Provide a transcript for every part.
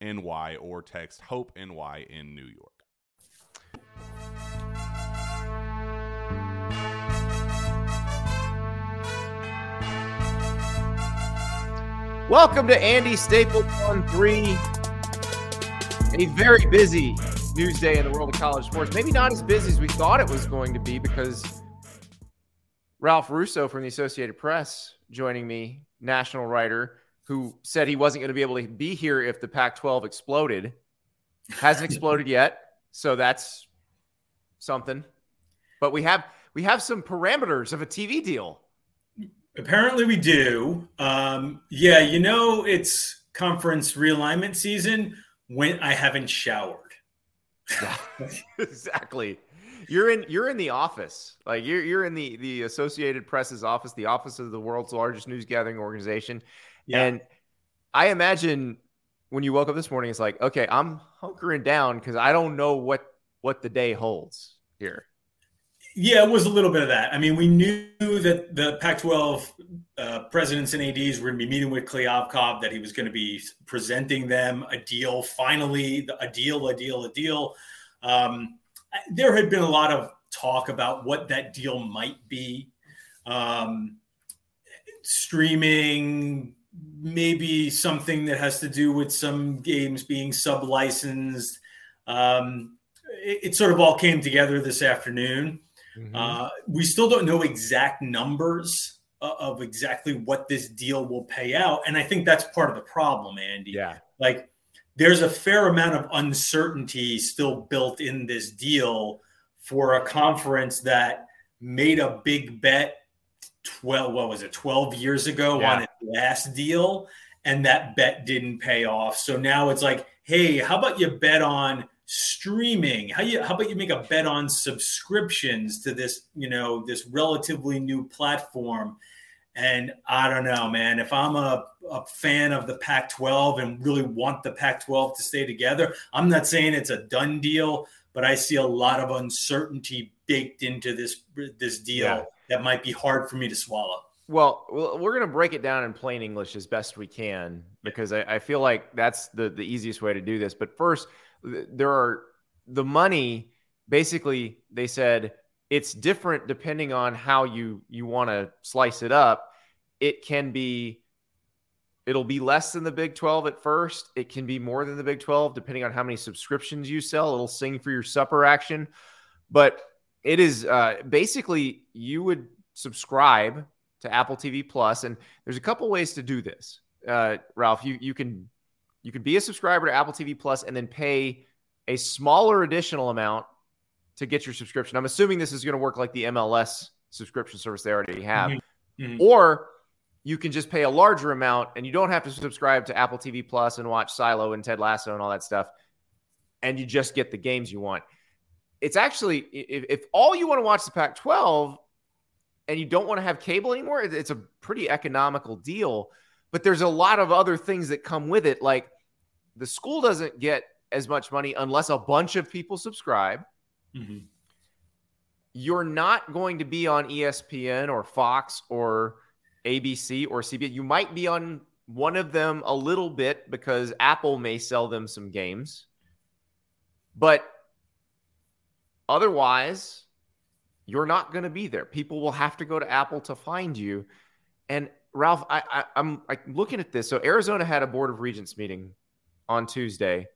NY or text Hope NY in New York. Welcome to Andy Staples on three. A very busy news day in the world of college sports. Maybe not as busy as we thought it was going to be because Ralph Russo from the Associated Press joining me, national writer, who said he wasn't going to be able to be here if the Pac 12 exploded. Hasn't exploded yet. So that's something. But we have we have some parameters of a TV deal. Apparently we do. Um, yeah, you know it's conference realignment season when I haven't showered. Exactly. You're in you're in the office. Like you're you're in the the Associated Press's office, the office of the world's largest news gathering organization. Yeah. And I imagine when you woke up this morning, it's like, okay, I'm hunkering down because I don't know what what the day holds here. Yeah, it was a little bit of that. I mean, we knew that the Pac-12 uh, presidents and ads were going to be meeting with Kliavkoff, that he was going to be presenting them a deal. Finally, a deal, a deal, a deal. Um, there had been a lot of talk about what that deal might be. Um, streaming, maybe something that has to do with some games being sub licensed. Um, it, it, sort of all came together this afternoon. Mm-hmm. Uh, we still don't know exact numbers uh, of exactly what this deal will pay out. And I think that's part of the problem, Andy. Yeah. Like there's a fair amount of uncertainty still built in this deal for a conference that made a big bet 12 what was it 12 years ago yeah. on last deal and that bet didn't pay off. So now it's like hey how about you bet on streaming? How you how about you make a bet on subscriptions to this you know this relatively new platform? And i don't know man if i'm a, a fan of the pac 12 and really want the pac 12 to stay together i'm not saying it's a done deal but i see a lot of uncertainty baked into this this deal yeah. that might be hard for me to swallow. Well, we're going to break it down in plain English as best we can because I, I, feel like that's the, the easiest way to do this. But first, there are the money. Basically, they said it's different depending on how you you want to slice it up. It can be, it'll be less than the Big Twelve at first. It can be more than the Big Twelve depending on how many subscriptions you sell. It'll sing for your supper action, but it is uh, basically you would subscribe to Apple TV Plus, and there's a couple ways to do this. uh, Ralph, you you can you can be a subscriber to Apple TV Plus and then pay a smaller additional amount to get your subscription. I'm assuming this is going to work like the MLS subscription service they already have, mm-hmm. Mm-hmm. or you can just pay a larger amount and you don't have to subscribe to Apple TV Plus and watch Silo and Ted Lasso and all that stuff, and you just get the games you want. It's actually if, if all you want to watch the Pac-12 and you don't want to have cable anymore, it's a pretty economical deal. But there's a lot of other things that come with it, like the school doesn't get as much money unless a bunch of people subscribe. Mm-hmm. You're not going to be on ESPN or Fox or ABC or CBS. You might be on one of them a little bit because Apple may sell them some games. But otherwise, you're not going to be there. People will have to go to Apple to find you. And Ralph, I, I, I'm, I'm looking at this. So Arizona had a board of regents meeting on Tuesday,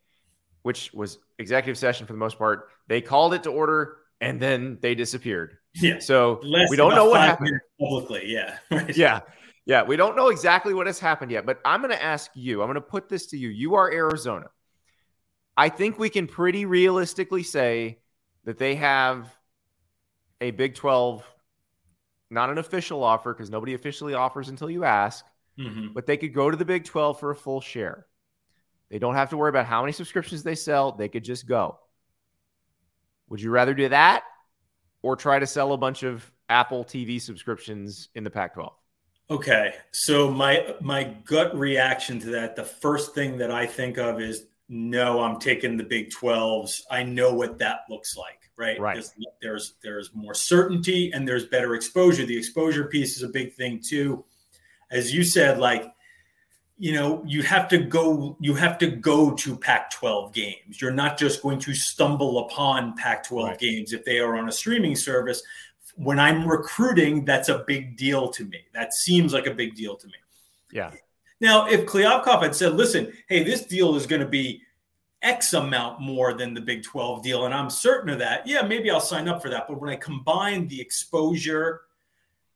which was executive session for the most part. They called it to order and then they disappeared. Yeah. So Less we don't know what happened publicly. Yeah. Right. Yeah. Yeah. We don't know exactly what has happened yet, but I'm going to ask you, I'm going to put this to you. You are Arizona. I think we can pretty realistically say that they have a Big 12, not an official offer because nobody officially offers until you ask, mm-hmm. but they could go to the Big 12 for a full share. They don't have to worry about how many subscriptions they sell. They could just go. Would you rather do that or try to sell a bunch of Apple TV subscriptions in the Pac 12? Okay. So my my gut reaction to that, the first thing that I think of is no, I'm taking the Big 12s. I know what that looks like, right? Right. There's, there's there's more certainty and there's better exposure. The exposure piece is a big thing too. As you said, like you know you have to go you have to go to pac 12 games you're not just going to stumble upon pac 12 right. games if they are on a streaming service when i'm recruiting that's a big deal to me that seems like a big deal to me yeah now if Kliavkoff had said listen hey this deal is going to be x amount more than the big 12 deal and i'm certain of that yeah maybe i'll sign up for that but when i combine the exposure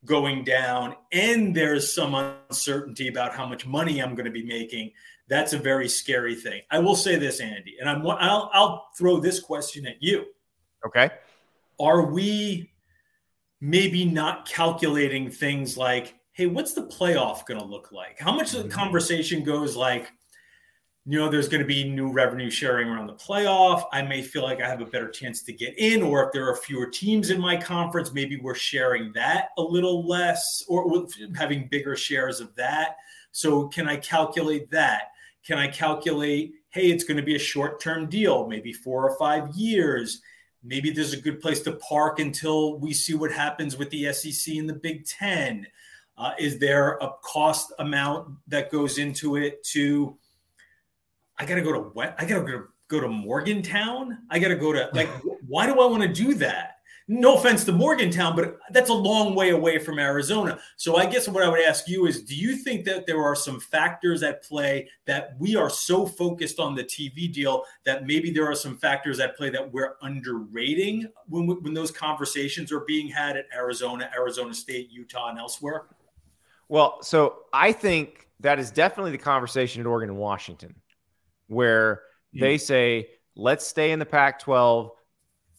going down and there's some uncertainty about how much money I'm going to be making, that's a very scary thing. I will say this, Andy, and I'm I'll, I'll throw this question at you. Okay. Are we maybe not calculating things like, hey, what's the playoff going to look like? How much of the mm-hmm. conversation goes like, you know there's going to be new revenue sharing around the playoff. I may feel like i have a better chance to get in or if there are fewer teams in my conference maybe we're sharing that a little less or having bigger shares of that. So can i calculate that? Can i calculate hey it's going to be a short term deal maybe 4 or 5 years. Maybe there's a good place to park until we see what happens with the SEC and the Big 10 uh, is there a cost amount that goes into it to I got to go to what? I got to go to go to Morgantown. I got to go to like. why do I want to do that? No offense to Morgantown, but that's a long way away from Arizona. So I guess what I would ask you is, do you think that there are some factors at play that we are so focused on the TV deal that maybe there are some factors at play that we're underrating when when those conversations are being had at Arizona, Arizona State, Utah, and elsewhere? Well, so I think that is definitely the conversation at Oregon and Washington where mm. they say, let's stay in the Pac 12.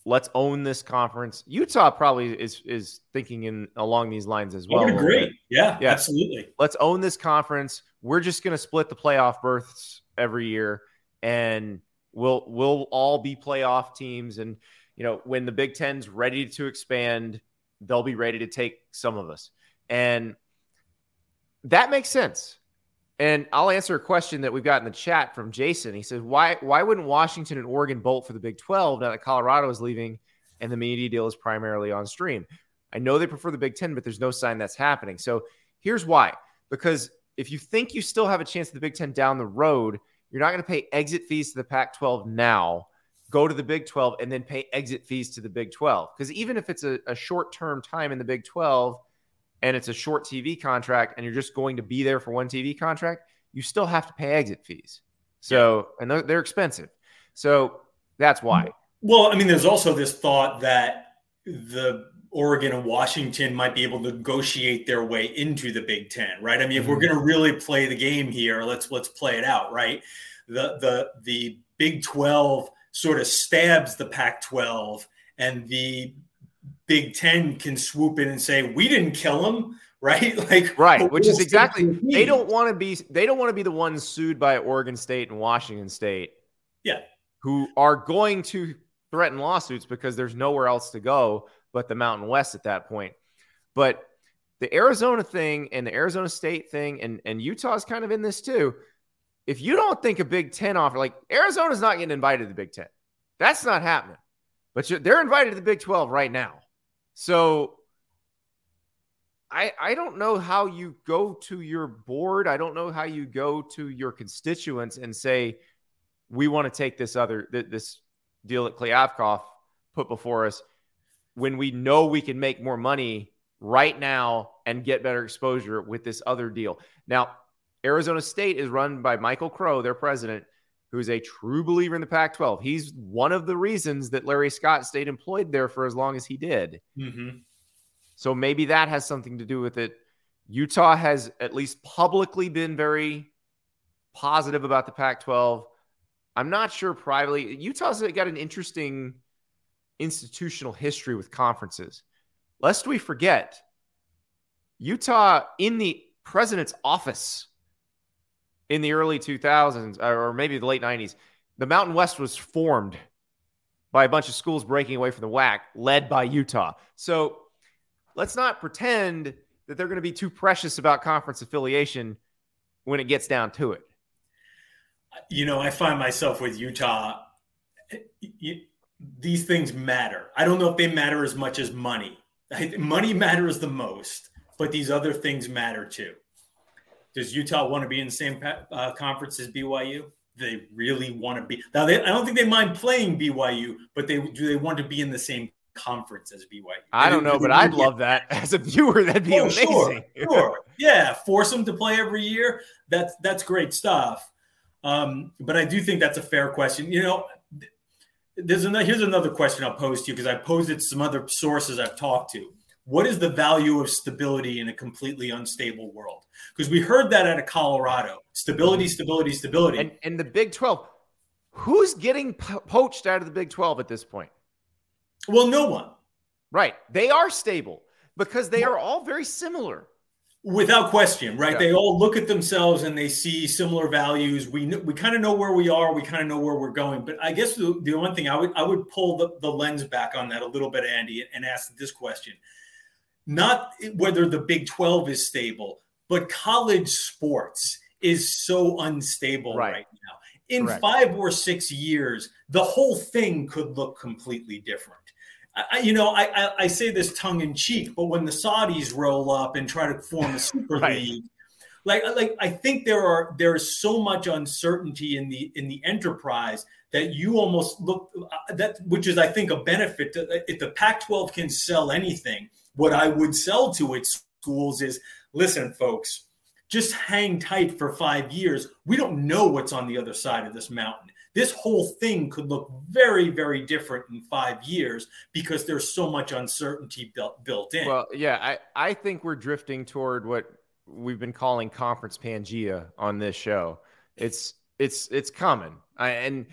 Let's own this conference. Utah probably is is thinking in along these lines as well. Great, Yeah, yeah, absolutely. Let's own this conference. We're just going to split the playoff berths every year, and we'll we'll all be playoff teams. And you know, when the Big Ten's ready to expand, they'll be ready to take some of us, and that makes sense. And I'll answer a question that we've got in the chat from Jason. He says, "Why why wouldn't Washington and Oregon bolt for the Big 12 now that Colorado is leaving and the media deal is primarily on stream?" I know they prefer the Big 10, but there's no sign that's happening. So here's why: because if you think you still have a chance at the Big 10 down the road, you're not going to pay exit fees to the Pac-12 now. Go to the Big 12 and then pay exit fees to the Big 12. Because even if it's a, a short-term time in the Big 12 and it's a short TV contract and you're just going to be there for one TV contract, you still have to pay exit fees. So, and they're, they're expensive. So that's why. Well, I mean, there's also this thought that the Oregon and Washington might be able to negotiate their way into the Big Ten, right? I mean, if we're mm-hmm. going to really play the game here, let's let's play it out, right? The the the Big Twelve sort of stabs the Pac twelve, and the Big Ten can swoop in and say, "We didn't kill him." Right, like right, which is exactly they don't want to be they don't want to be the ones sued by Oregon State and Washington State, yeah, who are going to threaten lawsuits because there's nowhere else to go but the Mountain West at that point. But the Arizona thing and the Arizona State thing and and Utah's kind of in this too. If you don't think a Big Ten offer, like Arizona's not getting invited to the Big Ten, that's not happening. But they're invited to the Big Twelve right now. So I I don't know how you go to your board. I don't know how you go to your constituents and say we want to take this other this deal that Kliavkoff put before us when we know we can make more money right now and get better exposure with this other deal. Now, Arizona State is run by Michael Crow, their president, who's a true believer in the Pac 12. He's one of the reasons that Larry Scott stayed employed there for as long as he did. Mm-hmm. So maybe that has something to do with it. Utah has at least publicly been very positive about the Pac 12. I'm not sure privately. Utah's got an interesting institutional history with conferences. Lest we forget, Utah in the president's office in the early 2000s uh, or maybe the late 90s, the Mountain West was formed by a bunch of schools breaking away from the WAC, led by Utah. So let's not pretend that they're going to be too precious about conference affiliation when it gets down to it. You know, I find myself with Utah these things matter. I don't know if they matter as much as money. Money matters the most, but these other things matter too. Does Utah want to be in the same uh, conference as BYU? They really want to be. Now, they, I don't think they mind playing BYU, but they do they want to be in the same conference as BYU? I don't know, but I'd love that as a viewer. That'd be oh, amazing. Sure, sure, yeah, force them to play every year. That's that's great stuff. Um, but I do think that's a fair question. You know, there's another here's another question I'll pose to you because I posed it to some other sources I've talked to. What is the value of stability in a completely unstable world? Because we heard that out of Colorado. Stability, stability, stability. And, and the Big 12, who's getting po- poached out of the Big 12 at this point? Well, no one. Right. They are stable because they are all very similar. Without question, right? Yeah. They all look at themselves and they see similar values. We we kind of know where we are. We kind of know where we're going. But I guess the, the one thing I would I would pull the, the lens back on that a little bit, Andy, and ask this question: not whether the Big Twelve is stable, but college sports is so unstable right, right now. In five or six years, the whole thing could look completely different. I, you know, I, I, say this tongue in cheek, but when the Saudis roll up and try to form a super right. league, like like I think there are there is so much uncertainty in the in the enterprise that you almost look uh, that which is I think a benefit to, if the Pac-12 can sell anything. What I would sell to its schools is listen, folks, just hang tight for five years. We don't know what's on the other side of this mountain this whole thing could look very, very different in five years because there's so much uncertainty built built in. Well, yeah, I, I think we're drifting toward what we've been calling conference Pangea on this show. It's it's it's coming. I, and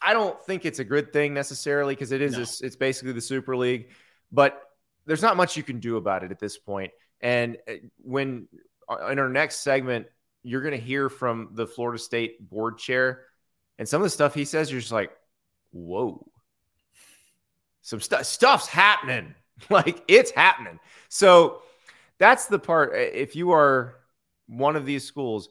I don't think it's a good thing necessarily because it is no. a, it's basically the Super League, but there's not much you can do about it at this point. And uh, when uh, in our next segment, you're going to hear from the Florida State board chair and some of the stuff he says, you're just like, whoa. Some stuff stuff's happening. like it's happening. So that's the part. If you are one of these schools,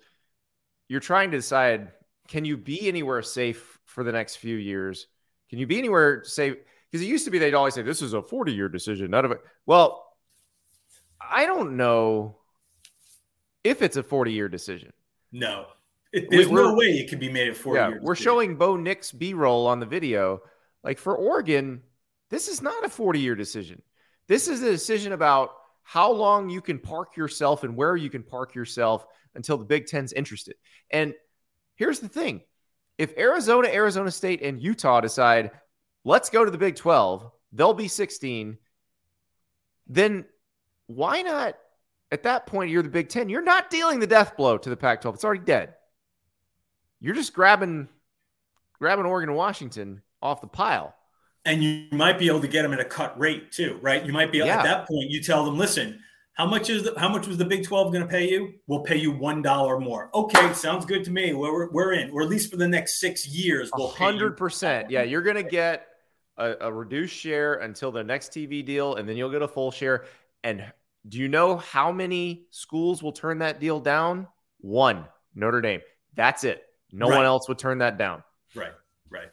you're trying to decide can you be anywhere safe for the next few years? Can you be anywhere safe? Because it used to be they'd always say this is a 40 year decision. None of it. Well, I don't know if it's a 40 year decision. No. It, there's no way it could be made at four yeah, years. We're showing Bo Nix B roll on the video. Like for Oregon, this is not a 40 year decision. This is a decision about how long you can park yourself and where you can park yourself until the Big Ten's interested. And here's the thing if Arizona, Arizona State, and Utah decide, let's go to the Big 12, they'll be 16. then why not? At that point, you're the Big Ten. You're not dealing the death blow to the Pac-12. It's already dead. You're just grabbing, grabbing Oregon and Washington off the pile. And you might be able to get them at a cut rate too, right? You might be yeah. at that point. You tell them, listen, how much is the, how much was the Big Twelve going to pay you? We'll pay you one dollar more. Okay, sounds good to me. We're, we're in, or at least for the next six years. We'll hundred percent. Yeah, you're going to get a, a reduced share until the next TV deal, and then you'll get a full share. And do you know how many schools will turn that deal down? One, Notre Dame. That's it. No right. one else would turn that down. Right. Right.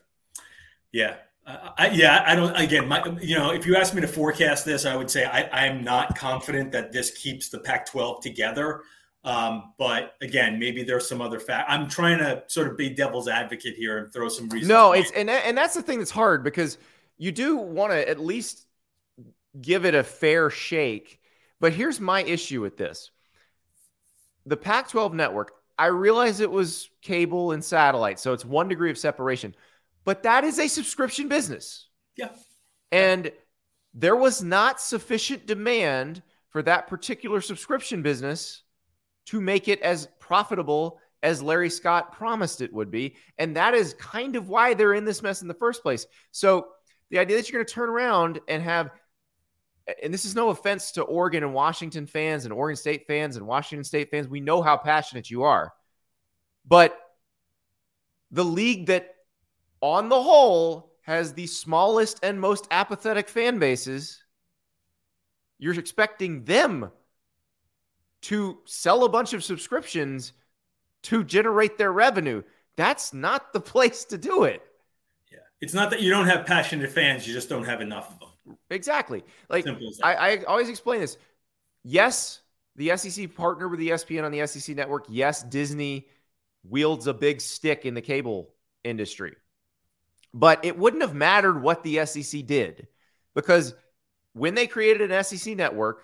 Yeah. Uh, I, yeah, I don't. Again, my, you know, if you ask me to forecast this, I would say I, am not confident that this keeps the Pac-12 together. Um, but again, maybe there's some other fact. I'm trying to sort of be devil's advocate here and throw some reasons. No, it's and and that's the thing that's hard because you do want to at least give it a fair shake. But here's my issue with this: the Pac-12 network. I realize it was cable and satellite, so it's one degree of separation but that is a subscription business. Yeah. And there was not sufficient demand for that particular subscription business to make it as profitable as Larry Scott promised it would be. And that is kind of why they're in this mess in the first place. So the idea that you're going to turn around and have, and this is no offense to Oregon and Washington fans and Oregon State fans and Washington State fans, we know how passionate you are. But the league that on the whole, has the smallest and most apathetic fan bases, you're expecting them to sell a bunch of subscriptions to generate their revenue. That's not the place to do it. It's not that you don't have passionate fans, you just don't have enough of them. Exactly. Like I, I always explain this. Yes, the SEC partnered with the ESPN on the SEC network. Yes, Disney wields a big stick in the cable industry. But it wouldn't have mattered what the SEC did because when they created an SEC network,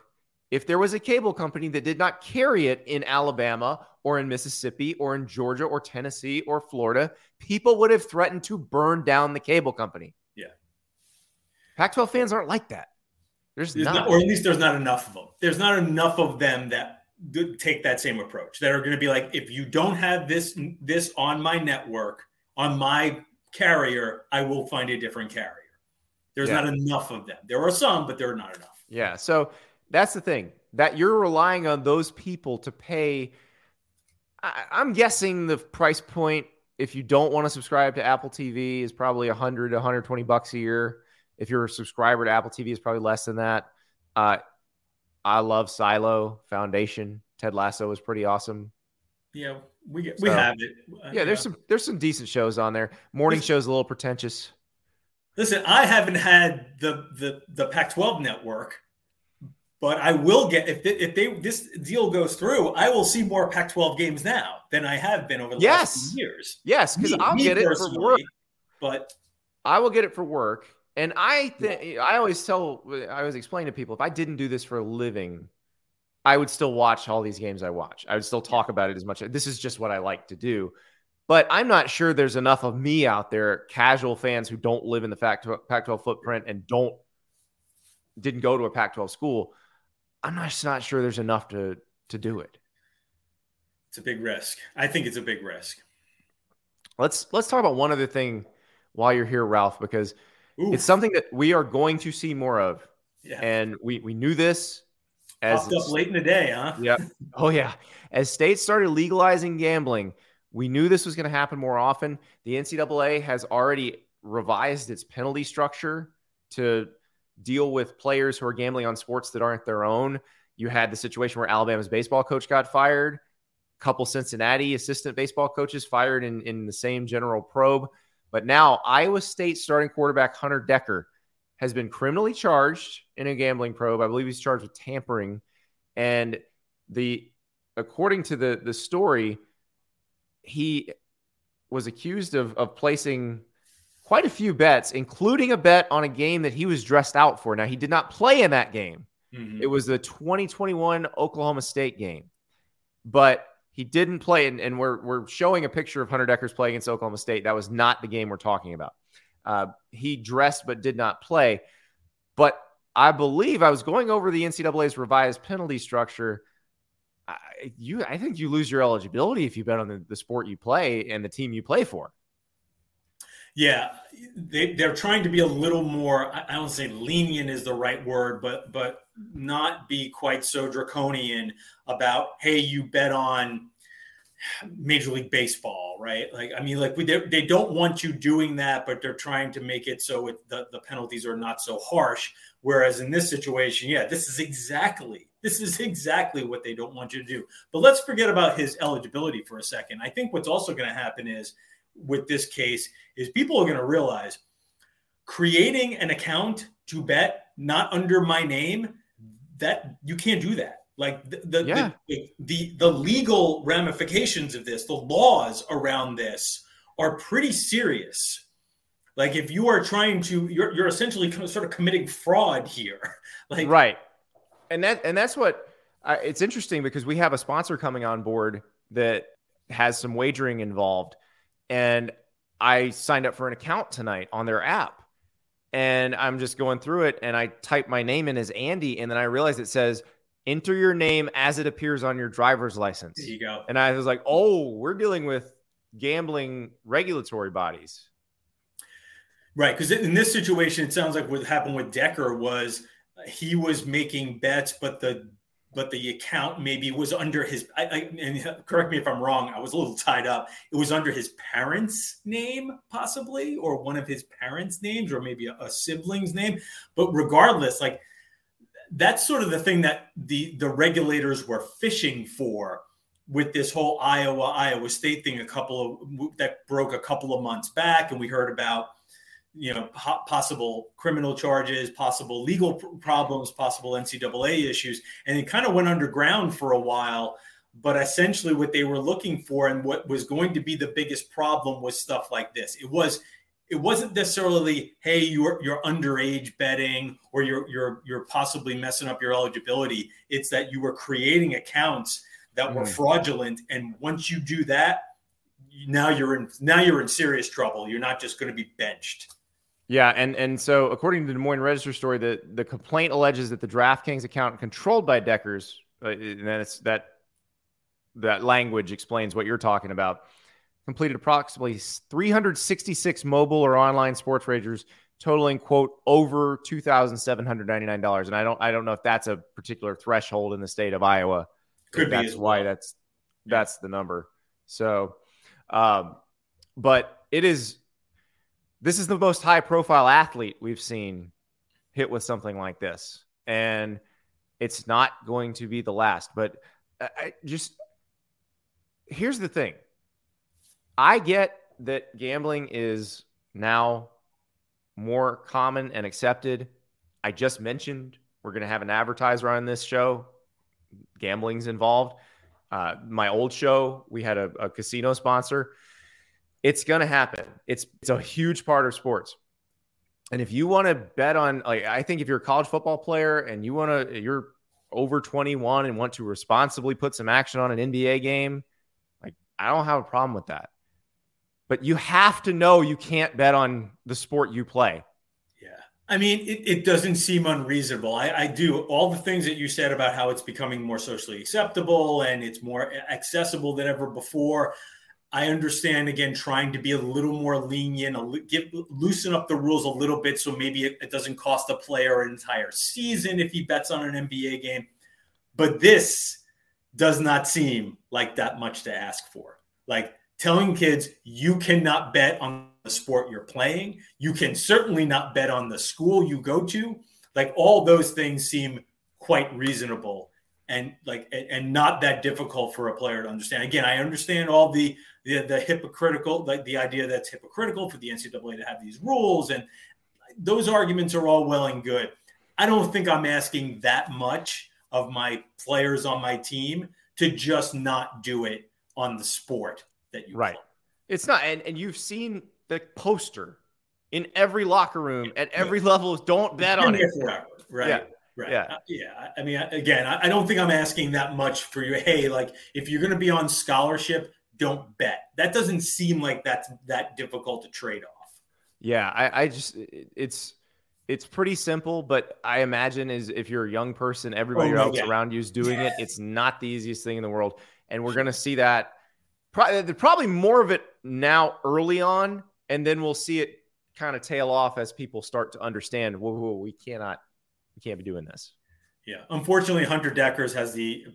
if there was a cable company that did not carry it in Alabama or in Mississippi or in Georgia or Tennessee or Florida, people would have threatened to burn down the cable company. Yeah. Pac 12 fans aren't like that. There's, there's not. not. Or at least there's not enough of them. There's not enough of them that take that same approach that are going to be like, if you don't have this this on my network, on my carrier, I will find a different carrier. There's yeah. not enough of them. There are some, but there are not enough. Yeah. So that's the thing that you're relying on those people to pay. I, I'm guessing the price point, if you don't want to subscribe to Apple TV, is probably 100 120 bucks a year. If you're a subscriber to Apple TV, is probably less than that. Uh, I love Silo Foundation. Ted Lasso is pretty awesome. Yeah, we get, we so, have it. Uh, yeah, there's some there's some decent shows on there. Morning show's a little pretentious. Listen, I haven't had the the the Pac-12 network, but I will get if they, if they this deal goes through, I will see more Pac-12 games now than I have been over the yes. last few years. Yes, because I'll get it for work, but I will get it for work. And I think yeah. I always tell I always explain to people if I didn't do this for a living, I would still watch all these games I watch. I would still talk about it as much. This is just what I like to do. But I'm not sure there's enough of me out there, casual fans who don't live in the Pac-12 footprint and don't didn't go to a Pac-12 school. I'm not just not sure there's enough to to do it. It's a big risk. I think it's a big risk. Let's let's talk about one other thing while you're here, Ralph, because it's something that we are going to see more of. Yeah. And we we knew this as Popped up late in the day, huh? Yep. Oh yeah. As states started legalizing gambling, we knew this was going to happen more often. The NCAA has already revised its penalty structure to deal with players who are gambling on sports that aren't their own. You had the situation where Alabama's baseball coach got fired, a couple Cincinnati assistant baseball coaches fired in, in the same general probe. But now Iowa State starting quarterback Hunter Decker has been criminally charged in a gambling probe. I believe he's charged with tampering. And the according to the the story, he was accused of of placing quite a few bets, including a bet on a game that he was dressed out for. Now he did not play in that game. Mm-hmm. It was the 2021 Oklahoma State game. But he didn't play, and, and we're, we're showing a picture of Hunter Dekkers' play against Oklahoma State. That was not the game we're talking about. Uh, he dressed but did not play. But I believe I was going over the NCAA's revised penalty structure. I, you, I think you lose your eligibility if you bet on the, the sport you play and the team you play for. Yeah, they, they're trying to be a little more. I don't say lenient is the right word, but but not be quite so draconian about hey, you bet on Major League Baseball, right? Like, I mean, like we, they don't want you doing that, but they're trying to make it so it, the the penalties are not so harsh. Whereas in this situation, yeah, this is exactly this is exactly what they don't want you to do. But let's forget about his eligibility for a second. I think what's also going to happen is with this case is people are going to realize creating an account to bet not under my name that you can't do that. Like the the, yeah. the, the, the legal ramifications of this the laws around this are pretty serious. Like if you are trying to you're, you're essentially sort of committing fraud here. Like right. And that and that's what uh, it's interesting because we have a sponsor coming on board that has some wagering involved and I signed up for an account tonight on their app. And I'm just going through it and I type my name in as Andy. And then I realize it says, enter your name as it appears on your driver's license. There you go. And I was like, oh, we're dealing with gambling regulatory bodies. Right. Because in this situation, it sounds like what happened with Decker was he was making bets, but the but the account maybe was under his I, I, and correct me if i'm wrong i was a little tied up. It was under his parents name possibly or one of his parents names or maybe a, a sibling's name. But regardless like that's sort of the thing that the the regulators were fishing for with this whole iowa iowa state thing a couple of that broke a couple of months back and we heard about you know possible criminal charges possible legal problems possible ncaa issues and it kind of went underground for a while. But essentially what they were looking for and what was going to be the biggest problem was stuff like this. It was it wasn't necessarily hey you're you're underage betting or you're you're you're possibly messing up your eligibility. It's that you were creating accounts that mm. were fraudulent. And once you do that now you're in now you're in serious trouble. You're not just going to be benched yeah, and and so according to the Des Moines Register story, the the complaint alleges that the DraftKings account controlled by Dekkers, uh, and then it's that that language explains what you're talking about. Completed approximately 366 mobile or online sports wagers, totaling quote over two thousand seven hundred ninety nine dollars. And I don't I don't know if that's a particular threshold in the state of Iowa. Could be that's why that's that's the number. So, um, but it is this is the most high profile athlete we've seen hit with something like this. And it's not going to be the last. But I just here's the thing I get that gambling is now more common and accepted. I just mentioned we're going to have an advertiser on this show. Gambling's involved. Uh, my old show, we had a, a casino sponsor. It's going to happen. It's it's a huge part of sports. And if you want to bet on like I think if you're a college football player and you want to you're over 21 and want to responsibly put some action on an NBA game, like I don't have a problem with that. But you have to know you can't bet on the sport you play. Yeah. I mean, it, it doesn't seem unreasonable. I, I do all the things that you said about how it's becoming more socially acceptable and it's more accessible than ever before. I understand again trying to be a little more lenient, give, loosen up the rules a little bit so maybe it, it doesn't cost a player an entire season if he bets on an NBA game. But this does not seem like that much to ask for. Like telling kids you cannot bet on the sport you're playing, you can certainly not bet on the school you go to. Like all those things seem quite reasonable and like and not that difficult for a player to understand. Again, I understand all the the, the hypocritical, like the idea that's hypocritical for the NCAA to have these rules, and those arguments are all well and good. I don't think I'm asking that much of my players on my team to just not do it on the sport that you right. Play. It's not, and, and you've seen the poster in every locker room at every yeah. level. Don't bet on it. Forever, right. Yeah. Right. Yeah. Uh, yeah. I mean, again, I, I don't think I'm asking that much for you. Hey, like if you're going to be on scholarship, don't bet. That doesn't seem like that's that difficult to trade off. Yeah, I, I just it's it's pretty simple, but I imagine is if you're a young person, everybody Oh, else yeah. around you is doing it. It's not the easiest thing in the world, and we're gonna see that probably probably more of it now early on, and then we'll see it kind of tail off as people start to understand. Whoa, whoa, we cannot, we can't be doing this. Yeah, unfortunately, Hunter Dekkers has the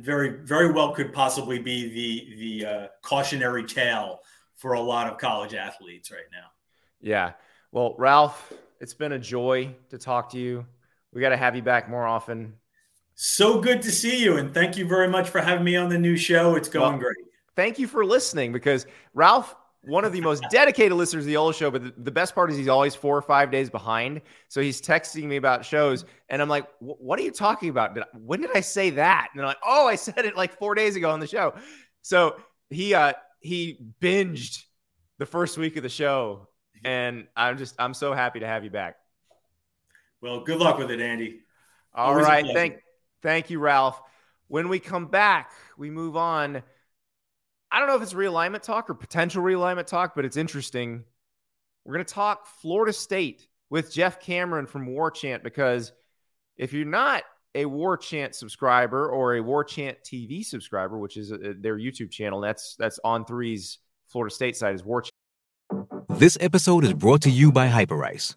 very, very well could possibly be the the uh, cautionary tale for a lot of college athletes right now. Yeah. Well, Ralph, it's been a joy to talk to you. We got to have you back more often. So good to see you, and thank you very much for having me on the new show. It's going Well, great. thank you for listening because Ralph, one of the most dedicated listeners of the old show, but the, the best part is he's always four or five days behind. So he's texting me about shows, and I'm like, "What are you talking about? Did I, when did I say that?" And I'm like, "Oh, I said it like four days ago on the show." So he uh he binged the first week of the show, and I'm just I'm so happy to have you back. Well, good luck with it, Andy. All Always right, thank thank you, Ralph. When we come back, we move on. I don't know if it's realignment talk or potential realignment talk, but it's interesting. We're going to talk Florida State with Jeff Cameron from Warchant because if you're not a Warchant subscriber or a Warchant TV subscriber, which is uh, their YouTube channel, that's that's on three's Florida State side is War Chant. This episode is brought to you by Hyperice,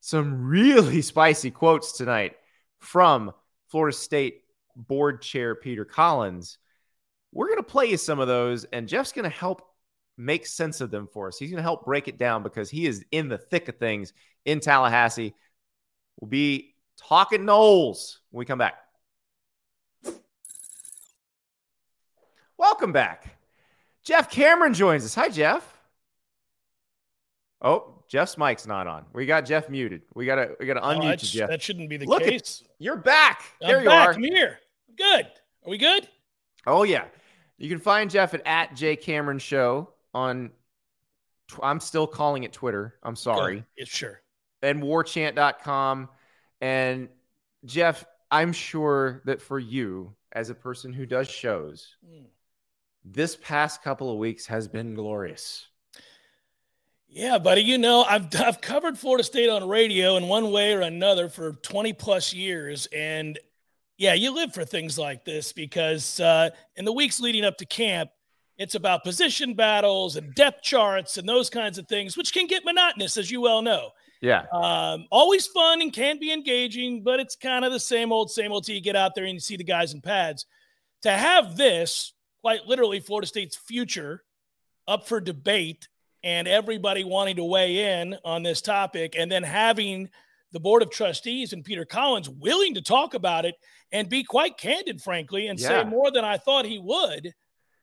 some really spicy quotes tonight from Florida State board chair Peter Collins. We're going to play you some of those, and Jeff's going to help make sense of them for us. He's going to help break it down because he is in the thick of things in Tallahassee. We'll be talking Noles when we come back. Welcome back. Jeff Cameron joins us. Hi, Jeff. Oh, Jeff's mic's not on. We got Jeff muted. We gotta we gotta Oh, unmute that, you, Jeff. that shouldn't be the Look at- You're back. I'm there you back. are. I'm here. I'm good. Are we good? Oh yeah. You can find Jeff at, at J Cameron Show on. I'm still calling it Twitter. I'm sorry. Good. Yeah, sure. and warchant.com. And Jeff, I'm sure that for you, as a person who does shows, Mm. this past couple of weeks has been glorious. Yeah, buddy. You know, I've I've covered Florida State on radio in one way or another for 20 plus years, and yeah, you live for things like this because uh, in the weeks leading up to camp, it's about position battles and depth charts and those kinds of things, which can get monotonous, as you well know. Yeah. Um, always fun and can be engaging, but it's kind of the same old, same old till you get out there and you see the guys in pads. To have this, quite literally, Florida State's future up for debate and everybody wanting to weigh in on this topic, and then having the Board of Trustees and Peter Collins willing to talk about it and be quite candid, frankly, and Yeah. say more than I thought he would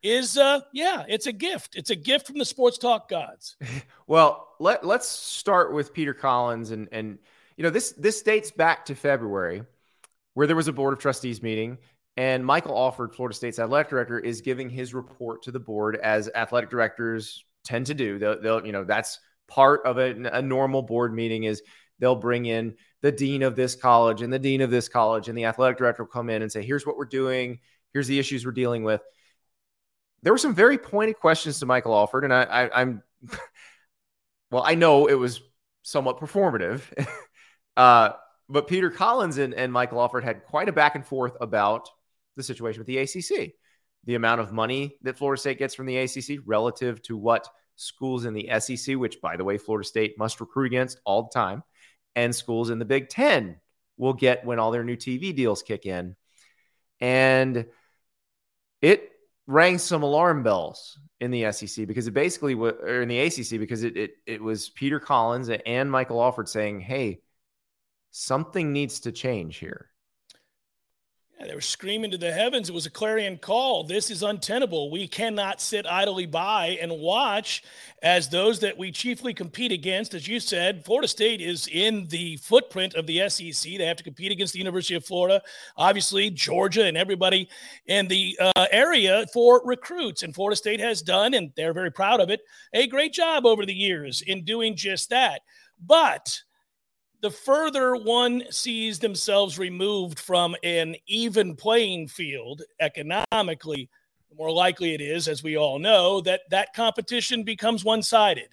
is, uh, yeah, it's a gift. It's a gift from the sports talk gods. Well, let let's start with Peter Collins and and you know this this dates back to February where there was a board of trustees meeting and Michael Alford, Florida State's athletic director, is giving his report to the board as athletic directors tend to do. They'll, they'll you know that's part of a, a normal board meeting is they'll bring in the dean of this college and the dean of this college and the athletic director will come in and say here's what we're doing. Here's the issues we're dealing with. There were some very pointed questions to michael alford and I, I i'm well, I know it was somewhat performative, uh, but Peter Collins and, and Michael Alford had quite a back and forth about the situation with the ACC, the amount of money that Florida State gets from the ACC relative to what schools in the SEC, which by the way, Florida State must recruit against all the time, and schools in the Big Ten will get when all their new TV deals kick in. And it rang some alarm bells in the SEC because it basically was, or in the ACC because it, it it was Peter Collins and Michael Alford saying, "Hey, something needs to change here." They were screaming to the heavens. It was a clarion call. This is untenable. We cannot sit idly by and watch as those that we chiefly compete against, as you said, Florida State is in the footprint of the SEC. They have to compete against the University of Florida, obviously, Georgia, and everybody in the uh, area for recruits. And Florida State has done, and they're very proud of it, a great job over the years in doing just that. But the further one sees themselves removed from an even playing field economically, the more likely it is, as we all know, that that competition becomes one sided.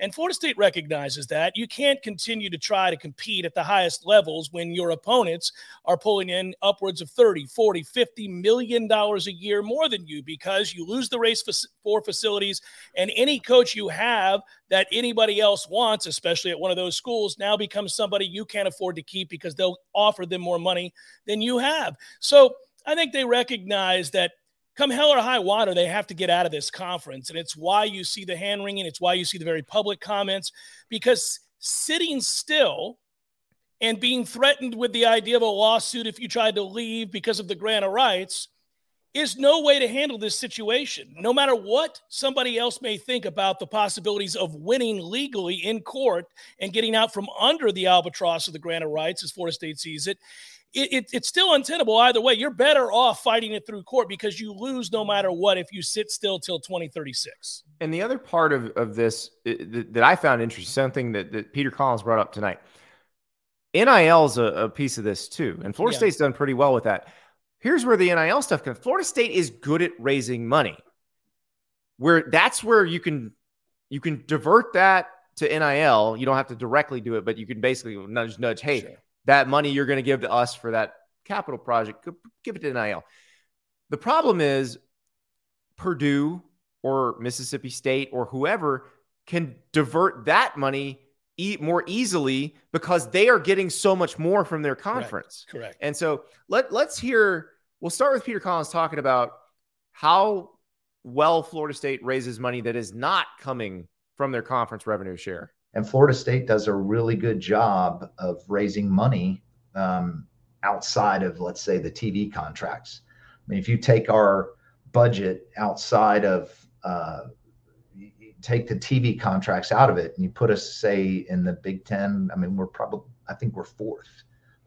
And Florida State recognizes that. You can't continue to try to compete at the highest levels when your opponents are pulling in upwards of 30, 40, 50 million dollars a year more than you because you lose the race for facilities and any coach you have that anybody else wants, especially at one of those schools, now becomes somebody you can't afford to keep because they'll offer them more money than you have. So, I think they recognize that come hell or high water, they have to get out of this conference. And it's why you see the hand wringing. It's why you see the very public comments, because sitting still and being threatened with the idea of a lawsuit if you tried to leave because of the grant of rights is no way to handle this situation. No matter what somebody else may think about the possibilities of winning legally in court and getting out from under the albatross of the grant of rights, as Florida State sees it, it, it, it's still untenable either way. You're better off fighting it through court because you lose no matter what if you sit still till 2036. And the other part of, of this uh, that I found interesting, something that, that Peter Collins brought up tonight, NIL is a, a piece of this too. And Florida yeah. State's done pretty well with that. Here's where the NIL stuff comes. Florida State is good at raising money. Where that's where you can you can divert that to NIL. You don't have to directly do it, but you can basically nudge nudge, hey, sure that money you're going to give to us for that capital project, give it to NIL. The problem is Purdue or Mississippi State or whoever can divert that money more easily because they are getting so much more from their conference. Correct. Correct. And so let let's hear. We'll start with Peter Collins talking about how well Florida State raises money that is not coming from their conference revenue share. And Florida State does a really good job of raising money um, outside of, let's say, the TV contracts. I mean, if you take our budget outside of, uh, take the TV contracts out of it, and you put us, say, in the Big Ten, I mean, we're probably, I think we're fourth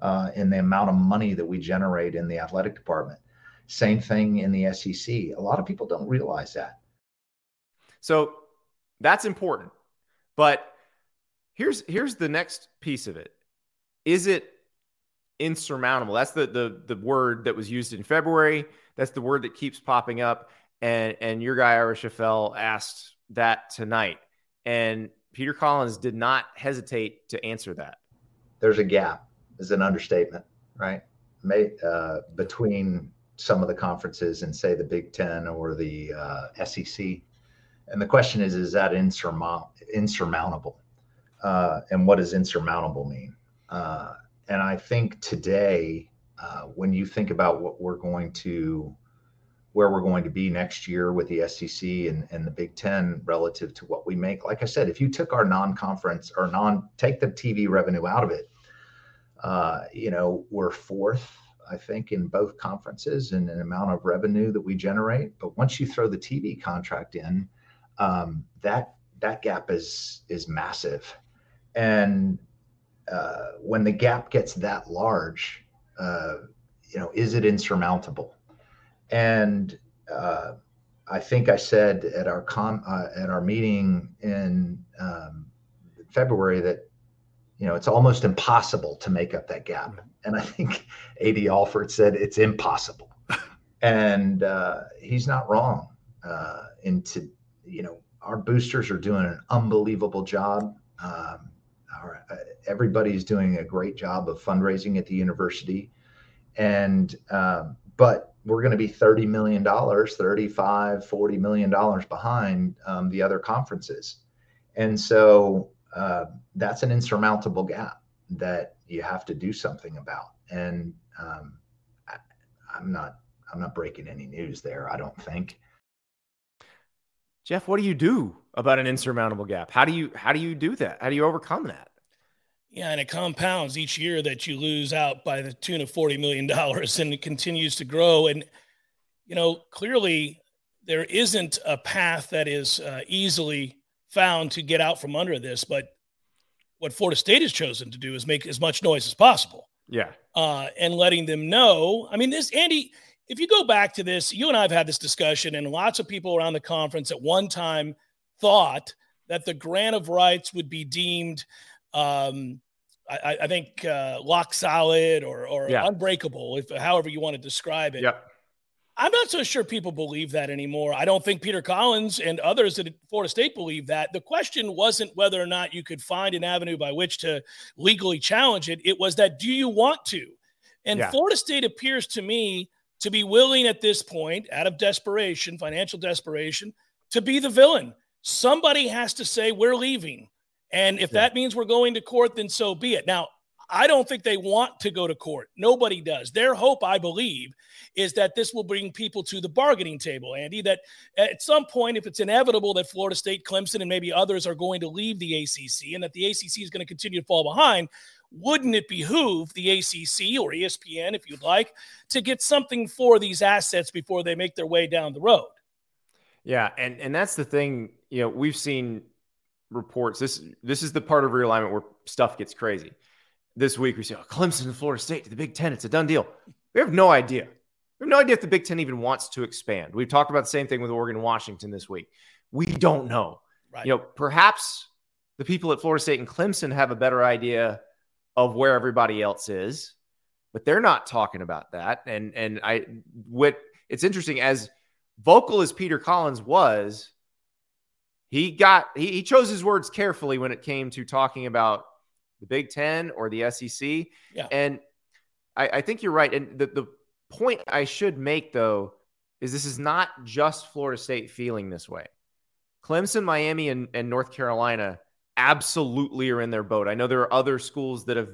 uh, in the amount of money that we generate in the athletic department. Same thing in the SEC. A lot of people don't realize that. So that's important. But Here's here's the next piece of it. Is it insurmountable? That's the the the word that was used in February. That's the word that keeps popping up. And and your guy Ira Schoffel asked that tonight, and Peter Collins did not hesitate to answer that. There's a gap, is an understatement, right? May, uh, between some of the conferences and say the Big Ten or the uh, SEC. And the question is, is that insurmount- insurmountable? uh, and what does insurmountable mean? Uh, and I think today, uh, when you think about what we're going to, where we're going to be next year with the SEC and, and the Big Ten relative to what we make, like I said, if you took our non-conference or non, take the TV revenue out of it, uh, you know, we're fourth, I think, in both conferences in an amount of revenue that we generate. But once you throw the TV contract in, um, that that gap is is massive and uh, when the gap gets that large, uh, you know, is it insurmountable? And uh, I think I said at our com uh, at our meeting in um, February that you know it's almost impossible to make up that gap. And I think AD Alford said it's impossible, and uh, he's not wrong. Uh, into you know, our boosters are doing an unbelievable job. Um, our, uh, everybody's doing a great job of fundraising at the university and um, but we're going to be 30 million dollars 35 40 million dollars behind um, the other conferences. And so uh, that's an insurmountable gap that you have to do something about. And um, I, i'm not i'm not breaking any news there i don't think. Jeff what do you do about an insurmountable gap? How do you how do you do that? How do you overcome that Yeah, and it compounds each year that you lose out by the tune of $40 million and it continues to grow. And, you know, clearly there isn't a path that is uh, easily found to get out from under this. But what Florida State has chosen to do is make as much noise as possible. Yeah. Uh, and letting them know. I mean, this, Andy, if you go back to this, you and I have had this discussion, and lots of people around the conference at one time thought that the grant of rights would be deemed, um, I, I, think, uh, lock solid or, or yeah. unbreakable, if however you want to describe it. Yep. I'm not so sure people believe that anymore. I don't think Peter Collins and others at Florida State believe that. The question wasn't whether or not you could find an avenue by which to legally challenge it. It was that do you want to? And yeah. Florida State appears to me to be willing at this point, out of desperation, financial desperation, to be the villain. Somebody has to say, we're leaving. And if yeah. that means we're going to court, then so be it. Now, I don't think they want to go to court. Nobody does. Their hope, I believe, is that this will bring people to the bargaining table, Andy. That at some point, if it's inevitable that Florida State, Clemson, and maybe others are going to leave the ACC and that the ACC is going to continue to fall behind, wouldn't it behoove the ACC or ESPN, if you'd like, to get something for these assets before they make their way down the road? Yeah, and and that's the thing. You know, we've seen reports. This this is the part of realignment where stuff gets crazy this week we say, oh, Clemson and Florida State to the Big Ten. It's a done deal. We have no idea. We have no idea if the Big Ten even wants to expand. We've talked about the same thing with Oregon and Washington this week. We don't know. Right. You know, perhaps the people at Florida State and Clemson have a better idea of where everybody else is, but they're not talking about that. And and I what it's interesting as vocal as Peter Collins was, he got he, he chose his words carefully when it came to talking about the Big Ten or the SEC. Yeah. And I, I think you're right. And the, the point I should make, though, is this is not just Florida State feeling this way. Clemson, Miami, and, and North Carolina absolutely are in their boat. I know there are other schools that have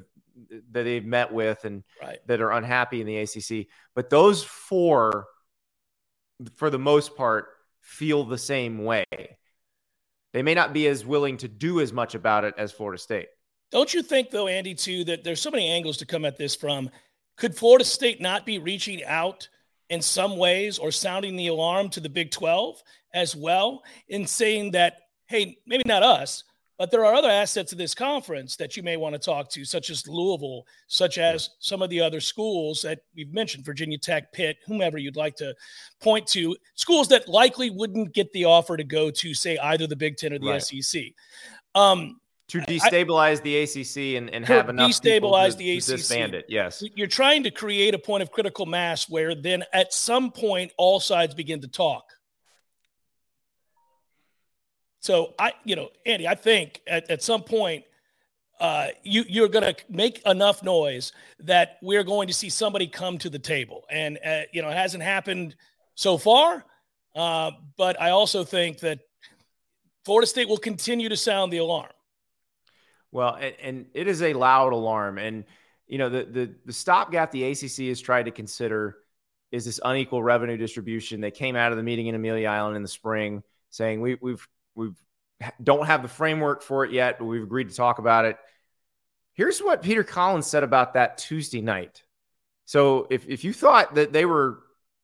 that they've met with and right. that are unhappy in the ACC, but those four, for the most part, feel the same way. They may not be as willing to do as much about it as Florida State. Don't you think, though, Andy, too, that there's so many angles to come at this from? Could Florida State not be reaching out in some ways or sounding the alarm to the Big 12 as well in saying that, hey, maybe not us, but there are other assets of this conference that you may want to talk to, such as Louisville, such as some of the other schools that we've mentioned, Virginia Tech, Pitt, whomever you'd like to point to, schools that likely wouldn't get the offer to go to, say, either the Big Ten or the right. SEC. Um, to destabilize I, the ACC and, and have enough destabilize to, the ACC. To disband it. Yes, you're trying to create a point of critical mass where then at some point all sides begin to talk. So I, you know, Andy, I think at, at some point uh, you you're going to make enough noise that we're going to see somebody come to the table, and uh, you know it hasn't happened so far. Uh, but I also think that Florida State will continue to sound the alarm. Well, and, and, it is a loud alarm. And, you know, the, the, the stopgap the ACC has tried to consider is this unequal revenue distribution. They came out of the meeting in Amelia Island in the spring saying we, we've, we've, don't have the framework for it yet, but we've agreed to talk about it. Here's what Peter Collins said about that Tuesday night. So if, if you thought that they were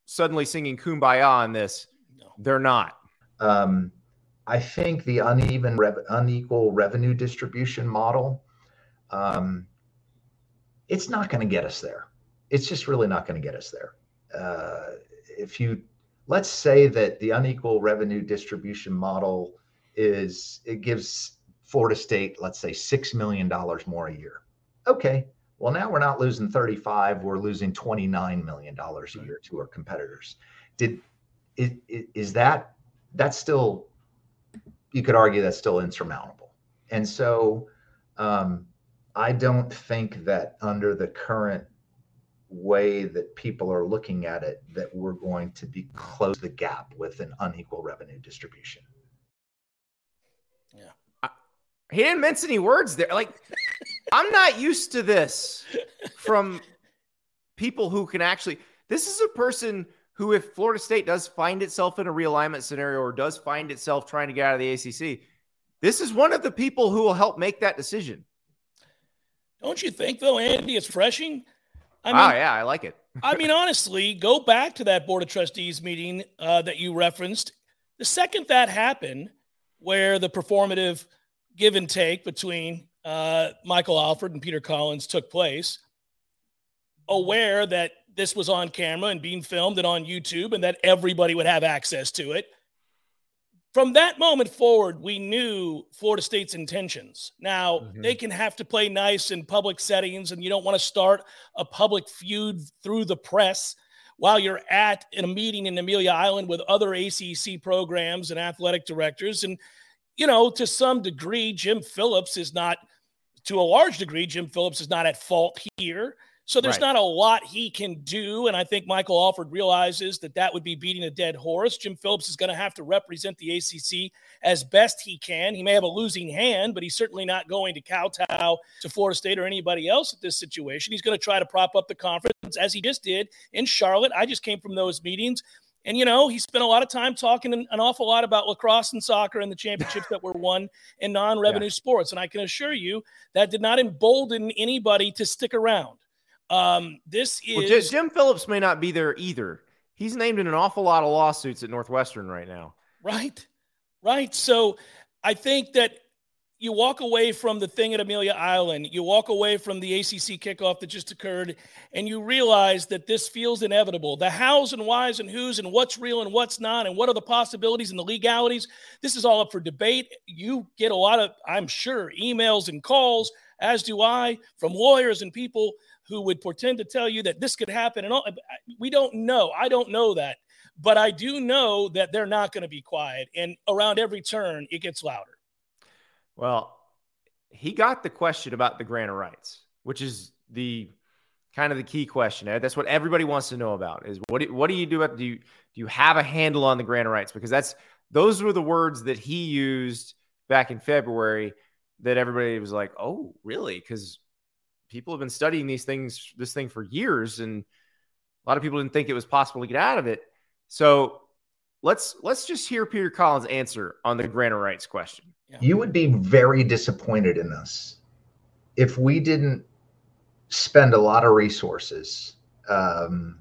suddenly singing kumbaya on this, no. they're not. Um, I think the uneven, rev- unequal revenue distribution model, um, it's not going to get us there. It's just really not going to get us there. Uh, if you let's say that the unequal revenue distribution model is it gives Florida State, let's say, six million dollars more a year. Okay, well now we're not losing 35, we're losing 29 million dollars a year to our competitors. Did it, is that that's still you could argue that's still insurmountable. And so um, I don't think that under the current way that people are looking at it, that we're going to be close the gap with an unequal revenue distribution. Yeah. I, he didn't mince any words there. Like, I'm not used to this from people who can actually. This is a person who, if Florida State does find itself in a realignment scenario or does find itself trying to get out of the ACC, this is one of the people who will help make that decision. Don't you think, though, Andy? It's refreshing. I mean, oh yeah, I like it. I mean, honestly, go back to that board of trustees meeting uh, that you referenced. The second that happened, where the performative give and take between uh, Michael Alford and Peter Collins took place, aware that this was on camera and being filmed and on YouTube and that everybody would have access to it. From that moment forward, we knew Florida State's intentions. Now, mm-hmm. they can have to play nice in public settings, and you don't want to start a public feud through the press while you're at a meeting in Amelia Island with other ACC programs and athletic directors. And, you know, to some degree, Jim Phillips is not, to a large degree, Jim Phillips is not at fault here. So there's right. not a lot he can do. And I think Michael Alford realizes that that would be beating a dead horse. Jim Phillips is going to have to represent the ACC as best he can. He may have a losing hand, but he's certainly not going to kowtow to Florida State or anybody else at this situation. He's going to try to prop up the conference as he just did in Charlotte. I just came from those meetings. And, you know, he spent a lot of time talking an, an awful lot about lacrosse and soccer and the championships that were won in non revenue yeah. sports. And I can assure you that did not embolden anybody to stick around. Um, this is well, Jim Phillips may not be there either. He's named in an awful lot of lawsuits at Northwestern right now. Right, right. So I think that you walk away from the thing at Amelia Island, you walk away from the ACC kickoff that just occurred, and you realize that this feels inevitable. The hows and whys and who's and what's real and what's not, and what are the possibilities and the legalities. This is all up for debate. You get a lot of, I'm sure, emails and calls, as do I, from lawyers and people who would pretend to tell you that this could happen and all we don't know. I don't know that but i do know that they're not going to be quiet and around every turn it gets louder. Well he got the question about the grant of rights which is the kind of the key question eh? that's what everybody wants to know about is what do, what do you do do you do you have a handle on the grant of rights? Because that's those were the words that he used back in february that everybody was like oh really because people have been studying these things, this thing for years, and a lot of people didn't think it was possible to get out of it. So let's let's just hear Peter Collins' answer on the grant of rights question. You would be very disappointed in us if we didn't spend a lot of resources, um,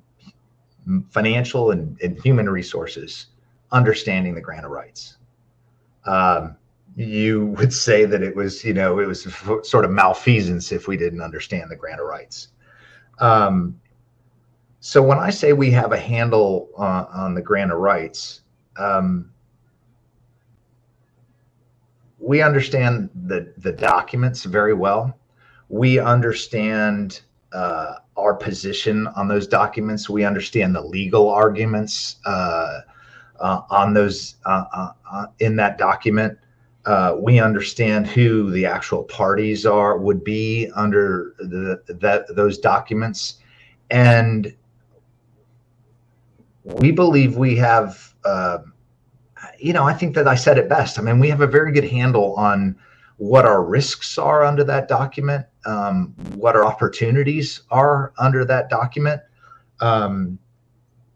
financial and, and, human resources, understanding the grant of rights. Um, you would say that it was, you know, it was sort of malfeasance if we didn't understand the grant of rights. Um, so when I say we have a handle uh, on the grant of rights, um, we understand the the documents very well. We understand uh, our position on those documents. We understand the legal arguments uh, uh on those uh, uh, in that document uh, we understand who the actual parties are would be under the, that those documents, and we believe we have. Uh, you know, I think that I said it best. I mean, we have a very good handle on what our risks are under that document, um, what our opportunities are under that document, um,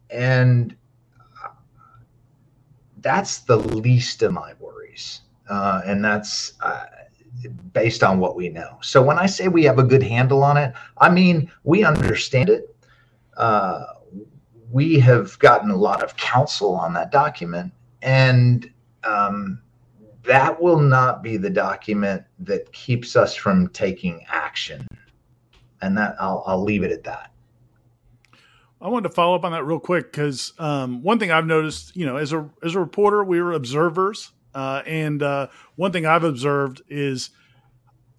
and that's the least of my worries uh, and that's uh, based on what we know. So when I say we have a good handle on it, I mean we understand it. Uh, we have gotten a lot of counsel on that document, and um, that will not be the document that keeps us from taking action. And that I'll, I'll leave it at that. I wanted to follow up on that real quick because um, one thing I've noticed, you know, as a as a reporter, we were observers uh, and uh, one thing I've observed is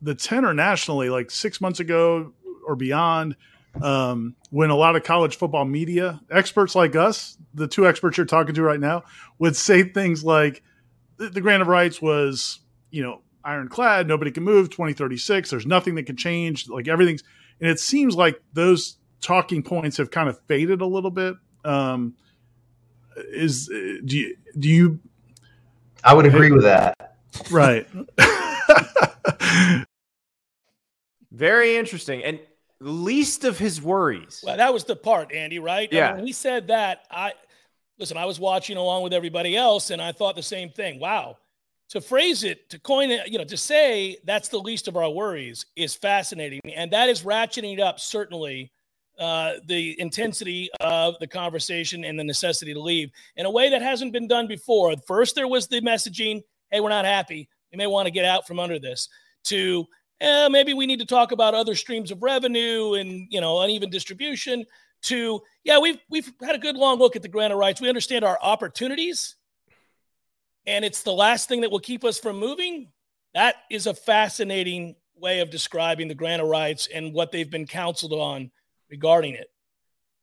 the tenor nationally, like six months ago or beyond, um, when a lot of college football media experts like us, the two experts you're talking to right now, would say things like the, the grant of rights was, you know, ironclad, nobody can move, 2036, there's nothing that can change, like everything's, and it seems like those talking points have kind of faded a little bit. Um, is do you do you I would agree with that. Right. Very interesting. And least of his worries. Well, that was the part, Andy, right? Yeah. I when he said that, I listen, I was watching along with everybody else and I thought the same thing. Wow. to phrase it, to coin it, you know, to say that's the least of our worries is fascinating. And that is ratcheting it up certainly uh, the intensity of the conversation and the necessity to leave in a way that hasn't been done before. First, there was the messaging, hey, we're not happy. We may want to get out from under this, to eh, maybe we need to talk about other streams of revenue and, you know, uneven distribution, to, yeah, we've, we've had a good long look at the grant of rights. We understand our opportunities and it's the last thing that will keep us from moving, that is a fascinating way of describing the grant of rights and what they've been counseled on regarding it.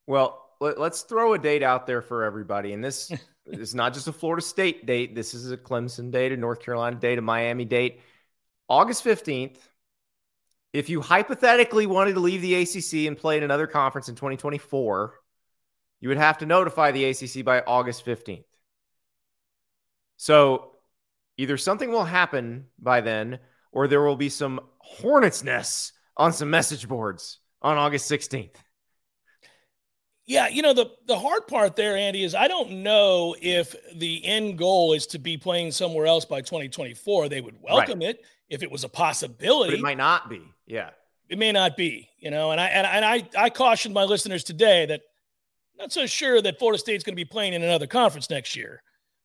Well, let's throw a date out there for everybody. And this is not just a Florida State date, this is a Clemson date, a North Carolina date, a Miami date. August 15th. If you hypothetically wanted to leave the ACC and play in another conference in 2024, you would have to notify the ACC by August 15th. So either something will happen by then, or there will be some hornet's nests on some message boards on August 16th. Yeah, you know the the hard part there, Andy, is I don't know if the end goal is to be playing somewhere else by 2024. They would welcome right. it if it was a possibility. But it might not be. Yeah, it may not be. You know, and I and, and I I cautioned my listeners today that I'm not so sure that Florida State's going to be playing in another conference next year.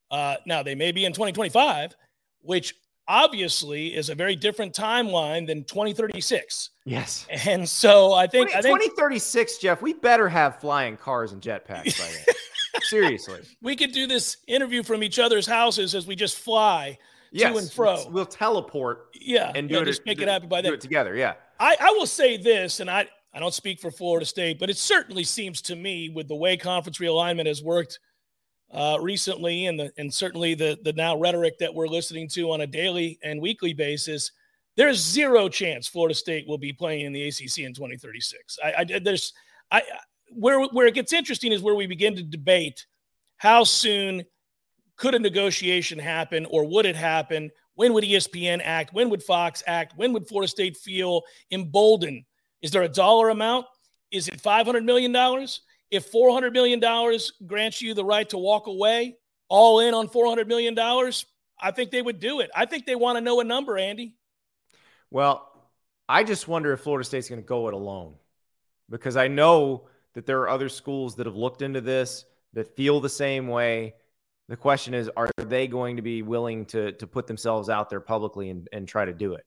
Uh, now, they may be in 2025, which obviously is a very different timeline than 2036. Yes. And so I think 20, I think 2036, Jeff, we better have flying cars and jetpacks by then. Seriously. We could do this interview from each other's houses as we just fly yes, to and fro. We'll, we'll teleport. Yeah. And do it, just make it happen by then. Do it together. Yeah. I, I will say this, and I, I don't speak for Florida State, but it certainly seems to me with the way conference realignment has worked – uh, recently, and the and certainly the the now rhetoric that we're listening to on a daily and weekly basis, there's zero chance Florida State will be playing in the ACC in 2036. I, I there's I where where it gets interesting is where we begin to debate how soon could a negotiation happen or would it happen? When would ESPN act? When would Fox act? When would Florida State feel emboldened? Is there a dollar amount? Is it $500 million? If $400 million grants you the right to walk away all in on $400 million, I think they would do it. I think they want to know a number, Andy. Well, I just wonder if Florida State's going to go it alone because I know that there are other schools that have looked into this that feel the same way. The question is, are they going to be willing to, to put themselves out there publicly and, and try to do it?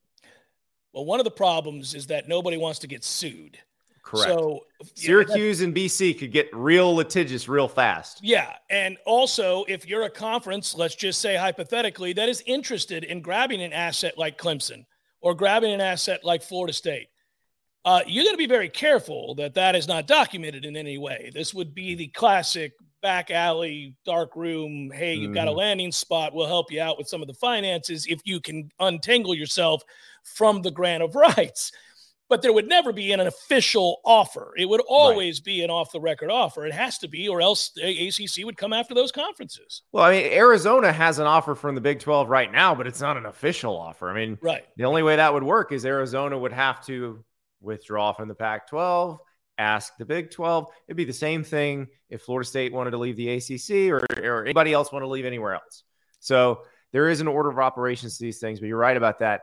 Well, one of the problems is that nobody wants to get sued. Correct. So Syracuse and BC could get real litigious real fast. Yeah. And also, if you're a conference, let's just say hypothetically, that is interested in grabbing an asset like Clemson or grabbing an asset like Florida State, uh, you're going to be very careful that that is not documented in any way. This would be the classic back alley, dark room. Hey, you've mm-hmm. got a mm-hmm. landing spot. We'll help you out with some of the finances if you can untangle yourself from the grant of rights but there would never be an official offer. It would always right. be an off the record offer. It has to be, or else the ACC would come after those conferences. Well, I mean, Arizona has an offer from the Big 12 right now, but it's not an official offer. I mean, right. The only way that would work is Arizona would have to withdraw from the Pac 12, ask the Big 12. It'd be the same thing if Florida State wanted to leave the ACC or, or anybody else want to leave anywhere else. So there is an order of operations to these things, but you're right about that.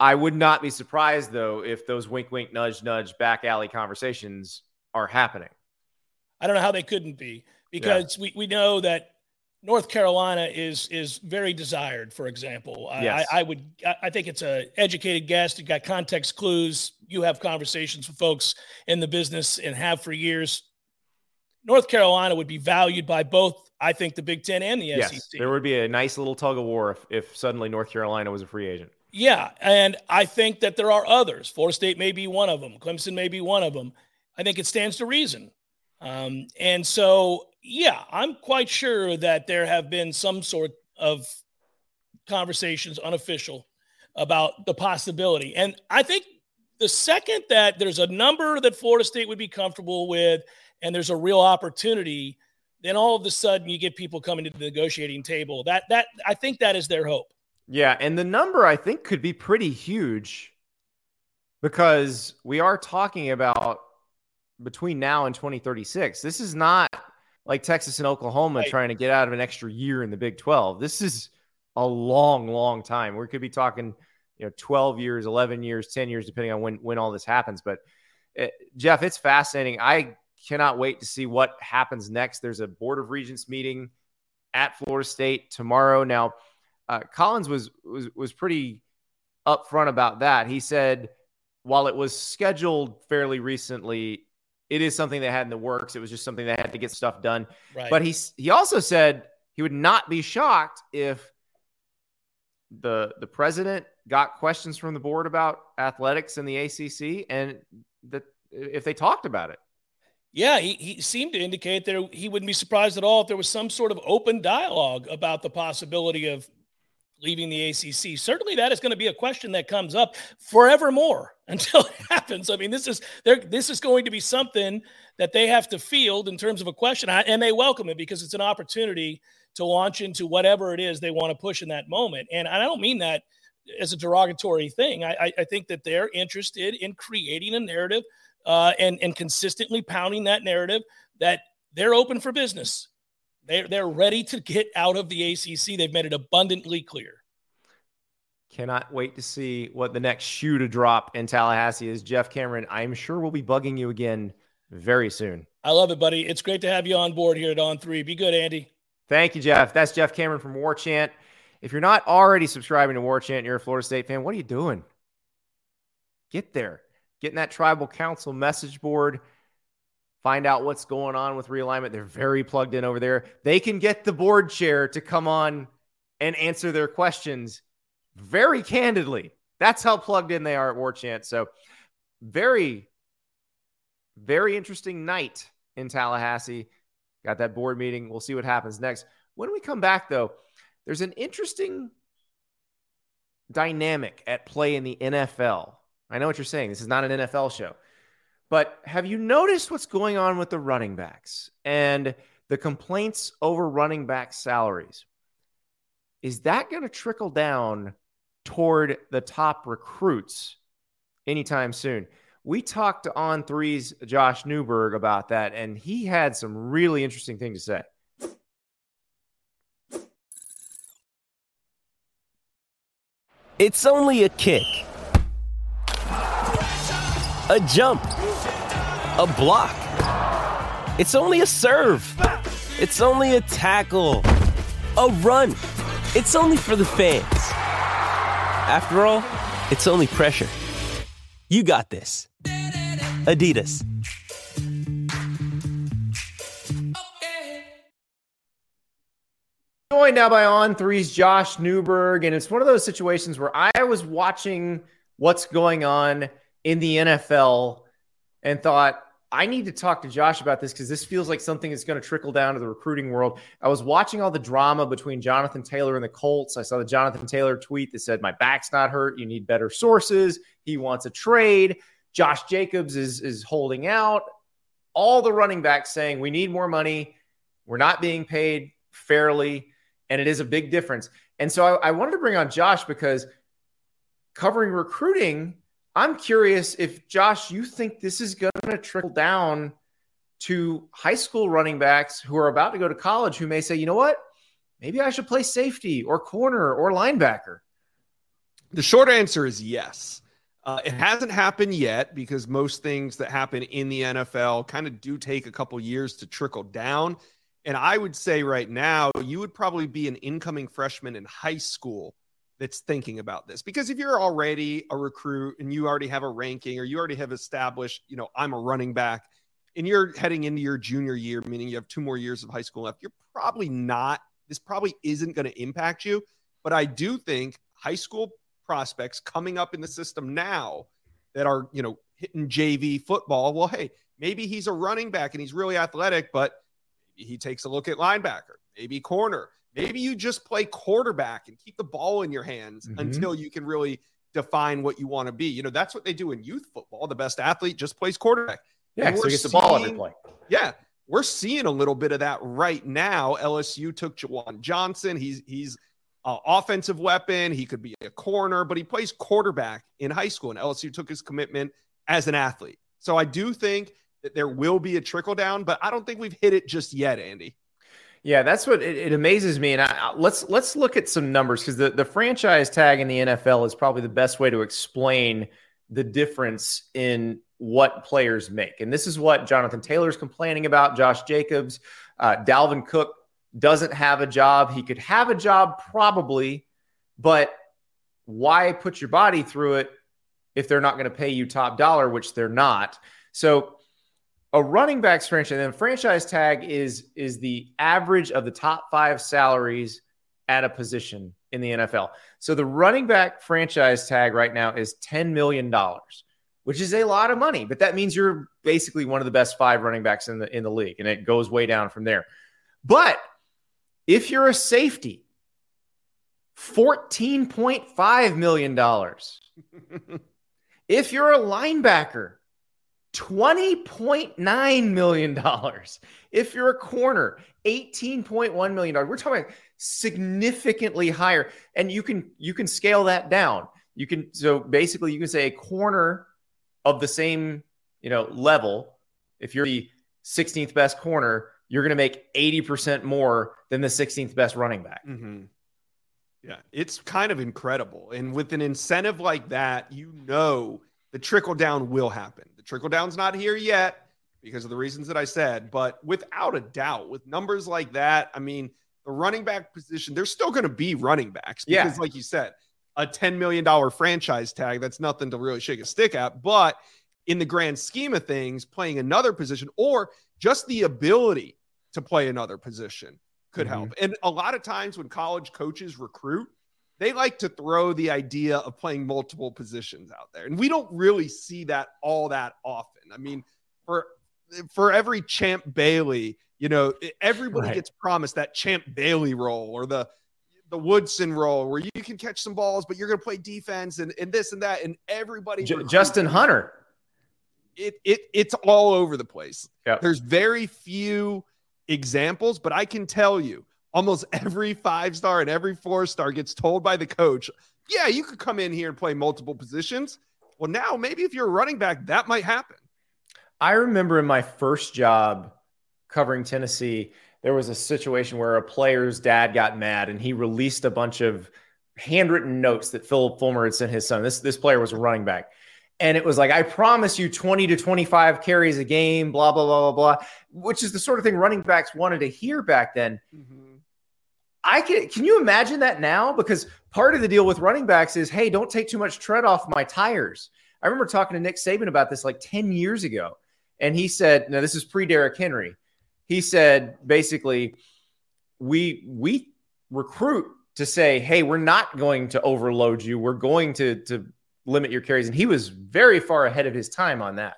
I would not be surprised though if those wink, wink, nudge, nudge back alley conversations are happening. I don't know how they couldn't be because yeah. we, we know that North Carolina is is very desired. For example, yes. I, I would I think it's a educated guest. You got context clues. You have conversations with folks in the business and have for years. North Carolina would be valued by both. I think the Big Ten and the yes, SEC. There would be a nice little tug of war if, if suddenly North Carolina was a free agent. Yeah, and I think that there are others. Florida State may be one of them. Clemson may be one of them. I think it stands to reason. Um, and so, yeah, I'm quite sure that there have been some sort of conversations, unofficial, about the possibility. And I think the second that there's a number that Florida State would be comfortable with, and there's a real opportunity, then all of a sudden you get people coming to the negotiating table. That that I think that is their hope. Yeah, and the number I think could be pretty huge because we are talking about between now and 2036. This is not like Texas and Oklahoma right. trying to get out of an extra year in the Big 12. This is a long, long time. We could be talking, you know, 12 years, 11 years, 10 years, depending on when when all this happens. But uh, Jeff, it's fascinating. I cannot wait to see what happens next. There's a Board of Regents meeting at Florida State tomorrow. Now, uh, Collins was was was pretty upfront about that. He said while it was scheduled fairly recently, it is something they had in the works. It was just something they had to get stuff done. Right. But he he also said he would not be shocked if the the president got questions from the board about athletics in the ACC and that if they talked about it. Yeah, he, he seemed to indicate that he wouldn't be surprised at all if there was some sort of open dialogue about the possibility of leaving the ACC. Certainly, that is going to be a question that comes up forevermore until it happens. I mean, this is this is going to be something that they have to field in terms of a question, and they welcome it because it's an opportunity to launch into whatever it is they want to push in that moment. And I don't mean that as a derogatory thing. I, I think that they're interested in creating a narrative uh, and and consistently pounding that narrative that they're open for business. They're they're ready to get out of the ACC. They've made it abundantly clear. Cannot wait to see what the next shoe to drop in Tallahassee is. Jeff Cameron, I'm sure we'll be bugging you again very soon. I love it, buddy. It's great to have you on board here at On3. Be good, Andy. Thank you, Jeff. That's Jeff Cameron from Warchant. If you're not already subscribing to Warchant, you're a Florida State fan. What are you doing? Get there get in that tribal council message board, find out what's going on with realignment. They're very plugged in over there. They can get the board chair to come on and answer their questions very candidly. That's how plugged in they are at Warchant. So, very, very interesting night in Tallahassee. Got that board meeting. We'll see what happens next. When we come back, though, there's an interesting dynamic at play in the NFL I know what you're saying. This is not an NFL show. But have you noticed what's going on with the running backs and the complaints over running back salaries? Is that going to trickle down toward the top recruits anytime soon? We talked to On3's Josh Newberg about that, and he had some really interesting thing to say. It's only a kick a jump, a block. It's only a serve. It's only a tackle, a run. It's only for the fans. After all, it's only pressure. You got this. Adidas. Joined now by On3's Josh Newberg, and it's one of those situations where I was watching what's going on in the NFL and thought, I need to talk to Josh about this because this feels like something that's going to trickle down to the recruiting world. I was watching all the drama between Jonathan Taylor and the Colts. I saw the Jonathan Taylor tweet that said, My back's not hurt. You need better sources. He wants a trade. Josh Jacobs is, is holding out. All the running backs saying, We need more money. We're not being paid fairly. And it is a big difference. And so I, I wanted to bring on Josh because covering recruiting I'm curious if Josh, you think this is going to trickle down to high school running backs who are about to go to college who may say, you know what, maybe I should play safety or corner or linebacker. The short answer is yes. Uh, it hasn't happened yet because most things that happen in the NFL kind of do take a couple years to trickle down. And I would say right now, you would probably be an incoming freshman in high school that's thinking about this because if you're already a recruit and you already have a ranking or you already have established you know i'm a running back and you're heading into your junior year meaning you have two more years of high school left you're probably not this probably isn't going to impact you. But i do think high school prospects coming up in the system now that are you know hitting jv football well hey maybe he's a running back and he's really athletic but he takes a look at linebacker maybe corner Maybe you just play quarterback and keep the ball in your hands mm-hmm. until you can really define what you want to be. You know, that's what they do in youth football. The best athlete just plays quarterback. Yeah, so he gets the ball every play. Yeah, we're seeing a little bit of that right now. LSU took Juwan Johnson. He's he's an offensive weapon. He could be a corner, but he plays quarterback in high school. And LSU took his commitment as an athlete. So I do think that there will be a trickle down, but I don't think we've hit it just yet, Andy. Yeah, that's what it, it amazes me. And I, let's let's look at some numbers because the, the franchise tag in the NFL is probably the best way to explain the difference in what players make. And this is what Jonathan Taylor's complaining about. Josh Jacobs, uh, Dalvin Cook doesn't have a job. He could have a job probably, but why put your body through it if they're not going to pay you top dollar, which they're not? So a running backs franchise and then franchise tag is is the average of the top five salaries at a position in the NFL. So the running back franchise tag right now is $10 million, which is a lot of money, but that means you're basically one of the best five running backs in the in the league, and it goes way down from there. But if you're a safety, $14.5 million. if you're a linebacker, $20.9 million. If you're a corner, $18.1 million. We're talking significantly higher. And you can you can scale that down. You can so basically you can say a corner of the same, you know, level. If you're the 16th best corner, you're going to make 80% more than the 16th best running back. Mm-hmm. Yeah, it's kind of incredible. And with an incentive like that, you know the trickle down will happen. The trickle down's not here yet because of the reasons that I said, but without a doubt, with numbers like that, I mean, the running back position, there's still going to be running backs because, yeah. like you said, a $10 million franchise tag, that's nothing to really shake a stick at. But in the grand scheme of things, playing another position or just the ability to play another position could mm-hmm. help. And a lot of times when college coaches recruit, they like to throw the idea of playing multiple positions out there. And we don't really see that all that often. I mean, for for every Champ Bailey, you know, everybody right. gets promised that Champ Bailey role or the the Woodson role where you can catch some balls, but you're going to play defense and, and this and that. And everybody, J- Justin Hunter, it, it it's all over the place. Yep. There's very few examples, but I can tell you almost every five star and every four star gets told by the coach, yeah, you could come in here and play multiple positions. Well, now maybe if you're a running back, that might happen. I remember in my first job covering Tennessee, there was a situation where a player's dad got mad and he released a bunch of handwritten notes that Phillip Fulmer had sent his son. This this player was a running back. And it was like, I promise you 20 to 25 carries a game, blah, blah, blah, blah, blah, which is the sort of thing running backs wanted to hear back then. Mm-hmm. I can can you imagine that now? Because part of the deal with running backs is, hey, don't take too much tread off my tires. I remember talking to Nick Saban about this like 10 years ago. And he said, now this is pre Derrick Henry. He said basically, we we recruit to say, hey, we're not going to overload you. We're going to to limit your carries. And he was very far ahead of his time on that.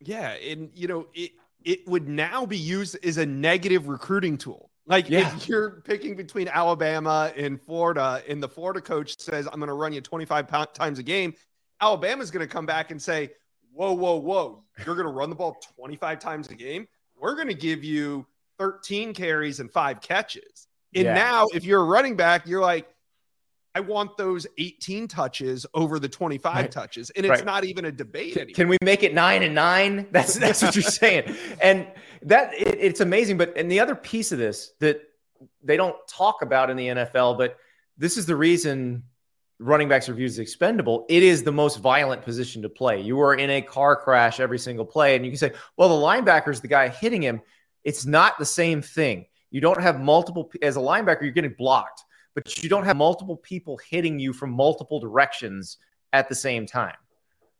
Yeah. And you know, it it would now be used as a negative recruiting tool. Like yeah. if you're picking between Alabama and Florida, and the Florida coach says, I'm going to run you 25 times a game, Alabama's going to come back and say, Whoa, whoa, whoa, you're going to run the ball 25 times a game? We're going to give you 13 carries and five catches. And yeah. now, if you're a running back, you're like, I want those 18 touches over the 25 right. touches. And it's right. not even a debate anymore. Can we make it nine and nine? That's that's what you're saying. And that it, it's amazing. But and the other piece of this that they don't talk about in the NFL, but this is the reason running backs are viewed as expendable. It is the most violent position to play. You are in a car crash every single play. And you can say, well, the linebacker is the guy hitting him. It's not the same thing. You don't have multiple as a linebacker, you're getting blocked but you don't have multiple people hitting you from multiple directions at the same time.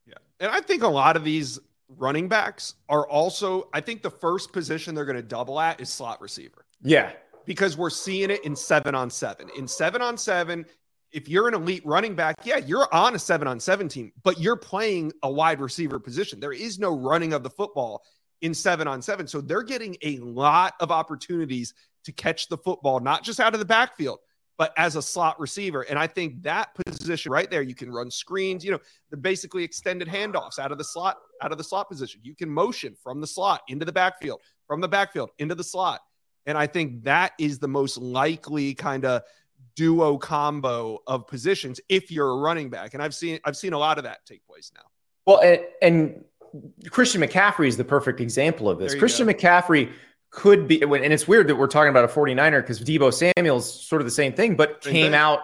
Yeah. And I think a lot of these running backs are also, I think the first position they're going to double at is slot receiver. Yeah. Because we're seeing it in seven on seven. In seven on seven, if you're an elite running back, yeah, you're on a seven on seven team, but you're playing a wide receiver position. There is no running of the football in seven on seven. So they're getting a lot of opportunities to catch the football, not just out of the backfield, but as a slot receiver. And I think that position right there, you can run screens, you know, the basically extended handoffs out of the slot, out of the slot position. You can motion from the slot into the backfield, from the backfield into the slot. And I think that is the most likely kind of duo combo of positions if you're a running back. And I've seen I've seen a lot of that take place now. Well, and, and Christian McCaffrey is the perfect example of this. Christian go. McCaffrey could be, and it's weird that we're talking about a 49er because Deebo Samuel's sort of the same thing, but came out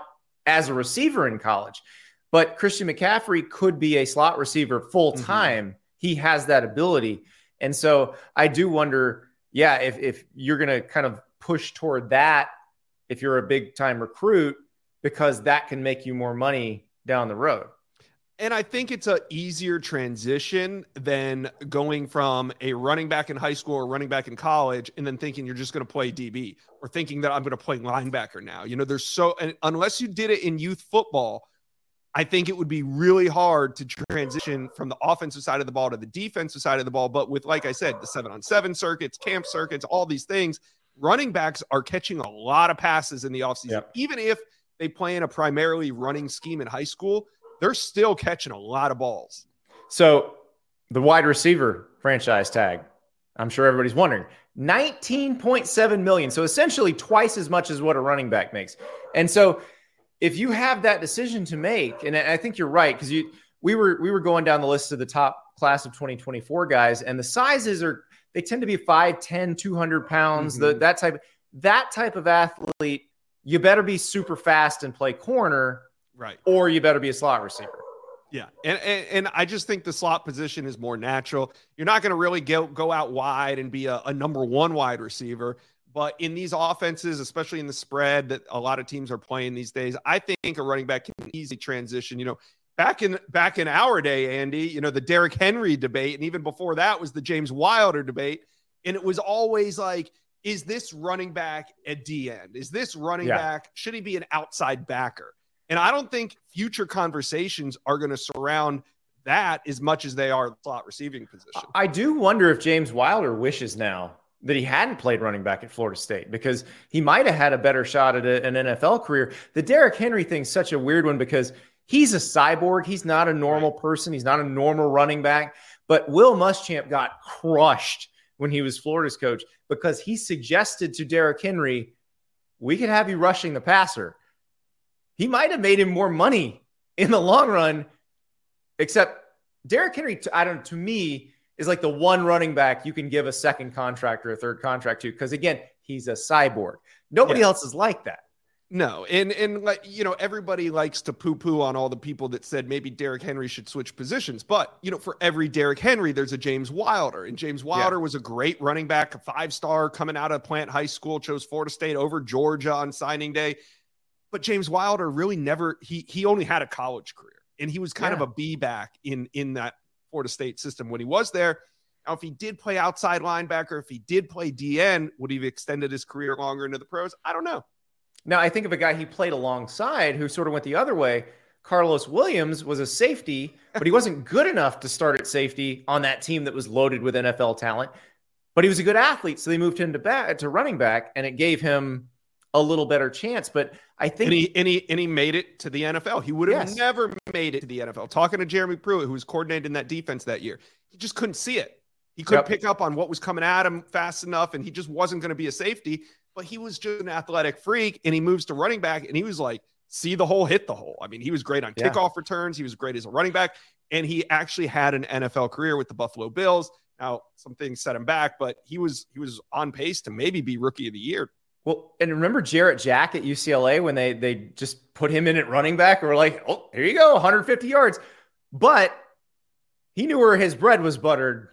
as a receiver in college. But Christian McCaffrey could be a slot receiver full Mm-hmm. time. He has that ability. And so I do wonder, yeah, if, if you're going to kind of push toward that, if you're a big time recruit, because that can make you more money down the road. And I think it's a easier transition than going from a running back in high school or running back in college and then thinking you're just going to play DB or thinking that I'm going to play linebacker now. You know, there's so and unless you did it in youth football, I think it would be really hard to transition from the offensive side of the ball to the defensive side of the ball. But with, like I said, the seven on seven circuits, camp circuits, all these things, running backs are catching a lot of passes in the offseason. Yep. Even if they play in a primarily running scheme in high school, they're still catching a lot of balls. So the wide receiver franchise tag, I'm sure everybody's wondering, 19.7 million. So essentially twice as much as what a running back makes. And so if you have that decision to make, and I think you're right, because you we were we were going down the list of the top class of 2024 guys, and the sizes are they tend to be 5'10, 200 pounds, the, mm-hmm. that type that type of athlete, you better be super fast and play corner, Right. or you better be a slot receiver. Yeah, and, and and I just think the slot position is more natural. You're not going to really go go out wide and be a, a number one wide receiver, but in these offenses, especially in the spread that a lot of teams are playing these days, I think a running back can easily transition. You know, back in back in our day, Andy, you know the Derrick Henry debate, and even before that was the James Wilder debate, and it was always like. Is this running back a D end? Is this running Yeah. back? Should he be an outside backer? And I don't think future conversations are going to surround that as much as they are the slot receiving position. I do wonder if James Wilder wishes now that he hadn't played running back at Florida State because he might have had a better shot at a- an NFL career. The Derrick Henry thing's such a weird one because he's a cyborg. He's not a normal person. He's not a normal running back. But Will Muschamp got crushed when he was Florida's coach because he suggested to Derrick Henry, we could have you rushing the passer. He might have made him more money in the long run, except Derrick Henry, to- I don't to me, is like the one running back you can give a second contract or a third contract to because again, he's a cyborg. Nobody Yeah. else is like that. No, and and like you know, everybody likes to poo poo on all the people that said maybe Derrick Henry should switch positions. But you know, for every Derrick Henry, there's a James Wilder, and James Wilder was a great running back, a five star coming out of Plant High School, chose Florida State over Georgia on signing day. But James Wilder really never he he only had a college career, and he was kind Yeah. of a B back in in that Florida State system when he was there. Now, if he did play outside linebacker, if he did play DN, would he have extended his career longer into the pros? I don't know. Now I think of a guy he played alongside who sort of went the other way. Karlos Williams was a safety, but he wasn't good enough to start at safety on that team that was loaded with NFL talent. But he was a good athlete, so they moved him to back to running back, and it gave him a little better chance. But I think and he and he and he made it to the NFL. He would have Yes. never made it to the NFL. Talking to Jeremy Pruitt, who was coordinating that defense that year, he just couldn't see it. He couldn't Yep. pick up on what was coming at him fast enough, and he just wasn't going to be a safety. But he was just an athletic freak, and he moves to running back, and he was like, see the hole, hit the hole. I mean, he was great on Yeah. kickoff returns. He was great as a running back, and he actually had an NFL career with the Buffalo Bills. Now, some things set him back, but he was he was on pace to maybe be rookie of the year. Well, and remember Jarrett Jack at UCLA when they they just put him in at running back and were like, oh, here you go, 150 yards. But he knew where his bread was buttered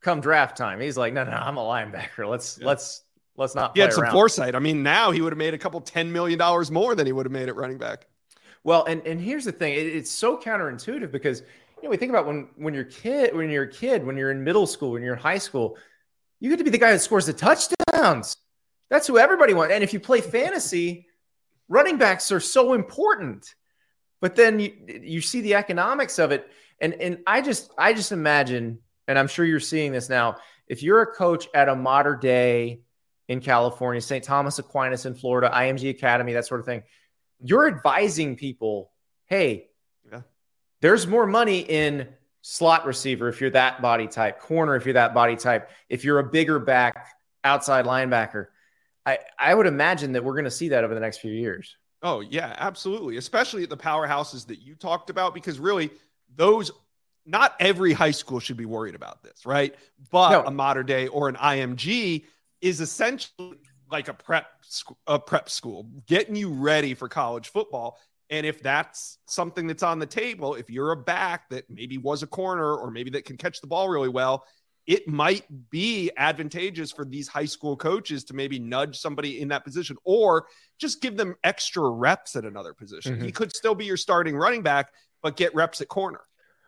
come draft time. He's like, no, no, I'm a linebacker. Let's let's let's not He had some around. foresight. I mean, now he would have made a couple $10 million more than he would have made at running back. Well, and and here's the thing: it, it's so counterintuitive because you know we think about when when you're kid when you're a kid when you're in middle school when you're in high school, you get to be the guy that scores the touchdowns. That's who everybody wants. And if you play fantasy, running backs are so important. But then you you see the economics of it, and and I just I just imagine, and I'm sure you're seeing this now. If you're a coach at a Mater Dei in California, St. Thomas Aquinas in Florida, IMG Academy, that sort of thing you're advising people, hey, Yeah. there's more money in slot receiver if you're that body type, corner if you're that body type, if you're a bigger back, outside linebacker. I, I would imagine that we're going to see that over the next few years. Oh, yeah, absolutely. Especially at the powerhouses that you talked about, because really, those not every high school should be worried about this, right? But No. a Mater Dei or an IMG, is essentially like a prep a prep school, getting you ready for college football. And if that's something that's on the table, if you're a back that maybe was a corner or maybe that can catch the ball really well, it might be advantageous for these high school coaches to maybe nudge somebody in that position or just give them extra reps at another position. Mm-hmm. He could still be your starting running back, but get reps at corner.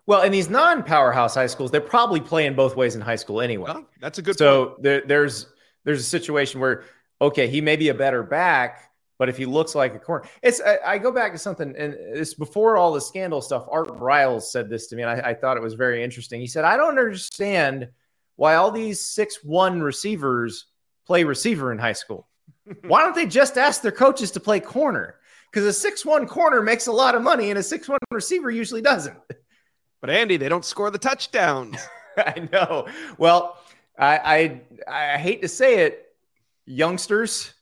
Well, in these non-powerhouse high schools, they're probably playing both ways in high school anyway. Oh, that's a good. So there, there's there's a situation where okay, he may be a better back, but if he looks like a corner, it's I, I go back to something, and it's before all the scandal stuff. Art Briles said this to me, and I, I thought it was very interesting. He said, "I don't understand why all these six one receivers play receiver in high school. why don't they just ask their coaches to play corner?" Because a six one corner makes a lot of money, and a six one receiver usually doesn't. But Andy, they don't score the touchdowns. I know. Well, I, I I hate to say it, youngsters,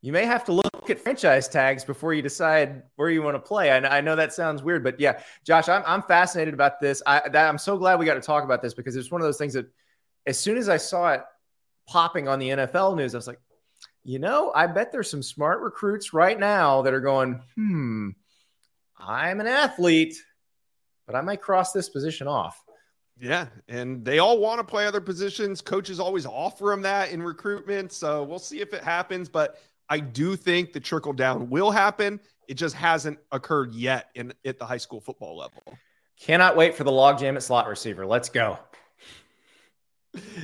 you may have to look at franchise tags before you decide where you want to play. I, I know that sounds weird, but yeah, Josh, I'm, I'm fascinated about this. I, that, I'm so glad we got to talk about this because it's one of those things that as soon as I saw it popping on the NFL news, I was like, you know, I bet there's some smart recruits right now that are going, hmm, I'm an athlete but I might cross this position off. Yeah, and they all want to play other positions. Coaches always offer them that in recruitment, so we'll see if it happens. But I do think the trickle down will happen. It just hasn't occurred yet in at the high school football level. Cannot wait for the logjam at slot receiver. Let's go.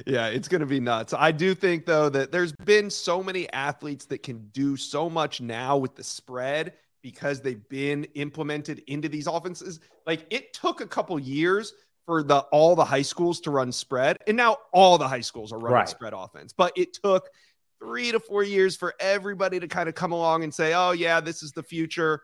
Yeah, it's going to be nuts. I do think though that there's been so many athletes that can do so much now with the spread because they've been implemented into these offenses. Like it took a couple years for the all the high schools to run spread, and now all the high schools are running right. spread offense. But it took three to four years for everybody to kind of come along and say, "Oh yeah, this is the future."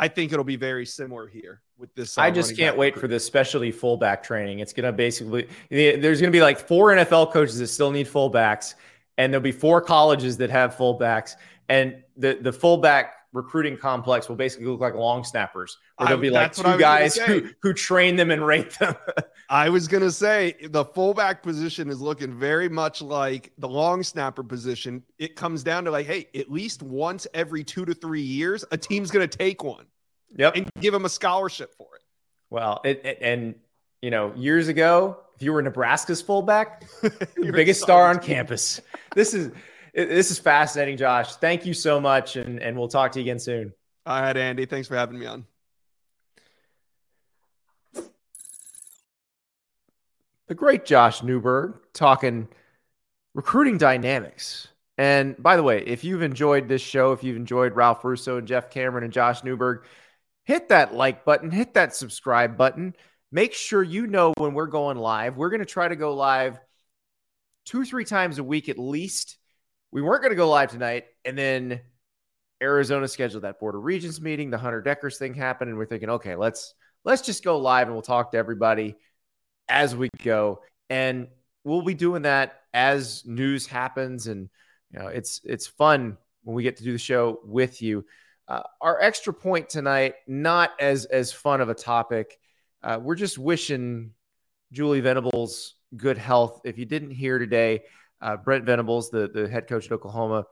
I think it'll be very similar here with this. Uh, I just can't wait for this specialty fullback training. It's going to basically there's going to be like four NFL coaches that still need fullbacks, and there'll be four colleges that have fullbacks, and the the fullback recruiting complex will basically look like long snappers, where there'll be like two guys who, who train them and rate them. I was going to say the fullback position is looking very much like the long snapper position. It comes down to like, hey, at least once every two to three years, a team's going to take one. Yep. And give them a scholarship for it. Well, it, it, and you know, years ago, if you were Nebraska's fullback, your biggest star on campus. This is this is fascinating, Josh. Thank you so much, and, and we'll talk to you again soon. All right, Andy. Thanks for having me on. The great Josh Newberg talking recruiting dynamics. And by the way, if you've enjoyed this show, if you've enjoyed Ralph Russo and Jeff Cameron and Josh Newberg, hit that like button, hit that subscribe button. Make sure you know when we're going live. We're going to try to go live two or three times a week at least we weren't going to go live tonight. And then Arizona scheduled that Board of Regents meeting. The Hunter Dekkers thing happened. And we're thinking, okay, let's let's just go live and we'll talk to everybody as we go. And we'll be doing that as news happens. And you know, it's it's fun when we get to do the show with you. Uh, our extra point tonight, not as as fun of a topic. Uh, we're just wishing Julie Venables good health. If you didn't hear today, uh, Brent Venables, the, the head coach at Oklahoma,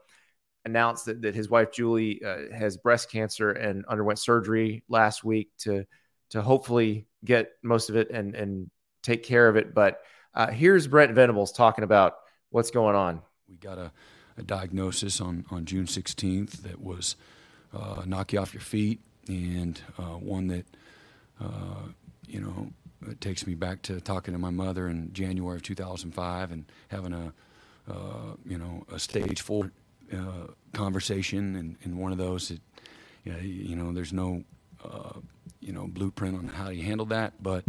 announced that, that his wife Julie uh, has breast cancer and underwent surgery last week to to hopefully get most of it and and take care of it. But uh, here's Brent Venables talking about what's going on. We got a, a diagnosis on on June 16th that was uh, knock you off your feet and uh, one that uh, you know it takes me back to talking to my mother in January of 2005 and having a uh, you know, a stage four uh, conversation, and, and one of those, that, you, know, you know, there's no, uh, you know, blueprint on how you handle that, but,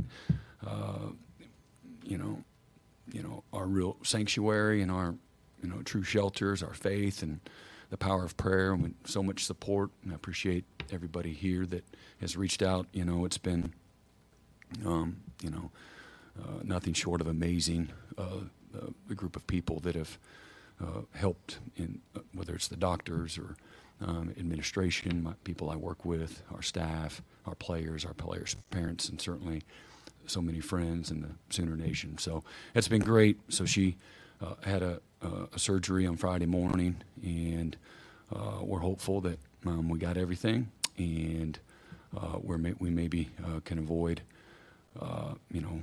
you know, you know, our real sanctuary and our, you know, true shelters, our faith and the power of prayer and so much support. And I appreciate everybody here that has reached out. You know, it's been, um, you know, uh, nothing short of amazing. Uh, a group of people that have uh, helped in uh, whether it's the doctors or um, administration, my, people I work with, our staff, our players, our players' parents, and certainly so many friends in the Sooner Nation. So it's been great. So she uh, had a, a, surgery on Friday morning, and uh, we're hopeful that um, we got everything, and uh, we may, we maybe uh, can avoid, uh, you know,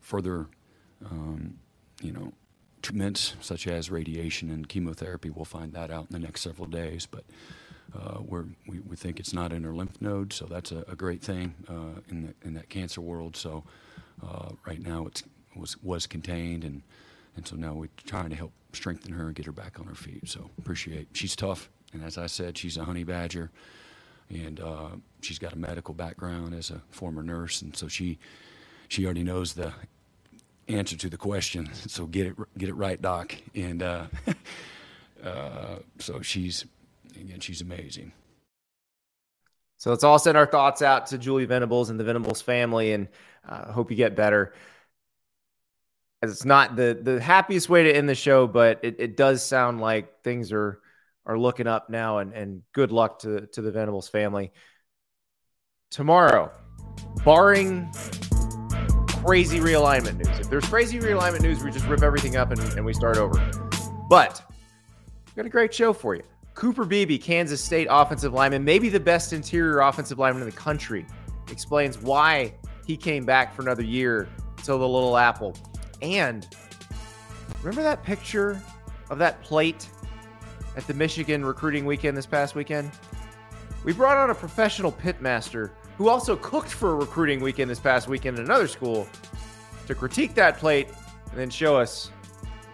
further, um, you know, treatments such as radiation and chemotherapy. We'll find that out in the next several days, but. Uh, we we, think it's not in her lymph node, so that's a, a great thing uh, in the, in that cancer world. So uh, right now it was was contained, and and so now we're trying to help strengthen her and get her back on her feet. So appreciate. She's tough, and as I said, she's a honey badger, and uh, she's got a medical background as a former nurse, and so she she already knows the answer to the question. So get it get it right, doc. And uh, uh, so she's again, she's amazing. So let's all send our thoughts out to Julie Venables and the Venables family, and uh, hope you get better As it's not the the happiest way to end the show, but it, it does sound like things are are looking up now, and and good luck to to the Venables family. Tomorrow, barring crazy realignment news. If there's crazy realignment news, we just rip everything up and, and we start over. But we've got a great show for you. Cooper Beebe, Kansas State offensive lineman, maybe the best interior offensive lineman in the country, explains why he came back for another year to the Little Apple. And remember that picture of that plate at the Michigan recruiting weekend this past weekend? We brought on a professional pitmaster who also cooked for a recruiting weekend this past weekend at another school to critique that plate and then show us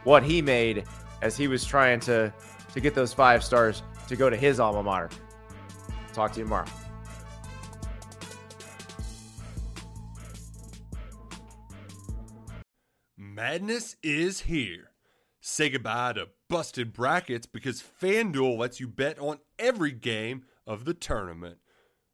what he made as he was trying to to get those five stars to go to his alma mater. Talk to you tomorrow. Madness is here. Say goodbye to busted brackets because FanDuel lets you bet on every game of the tournament.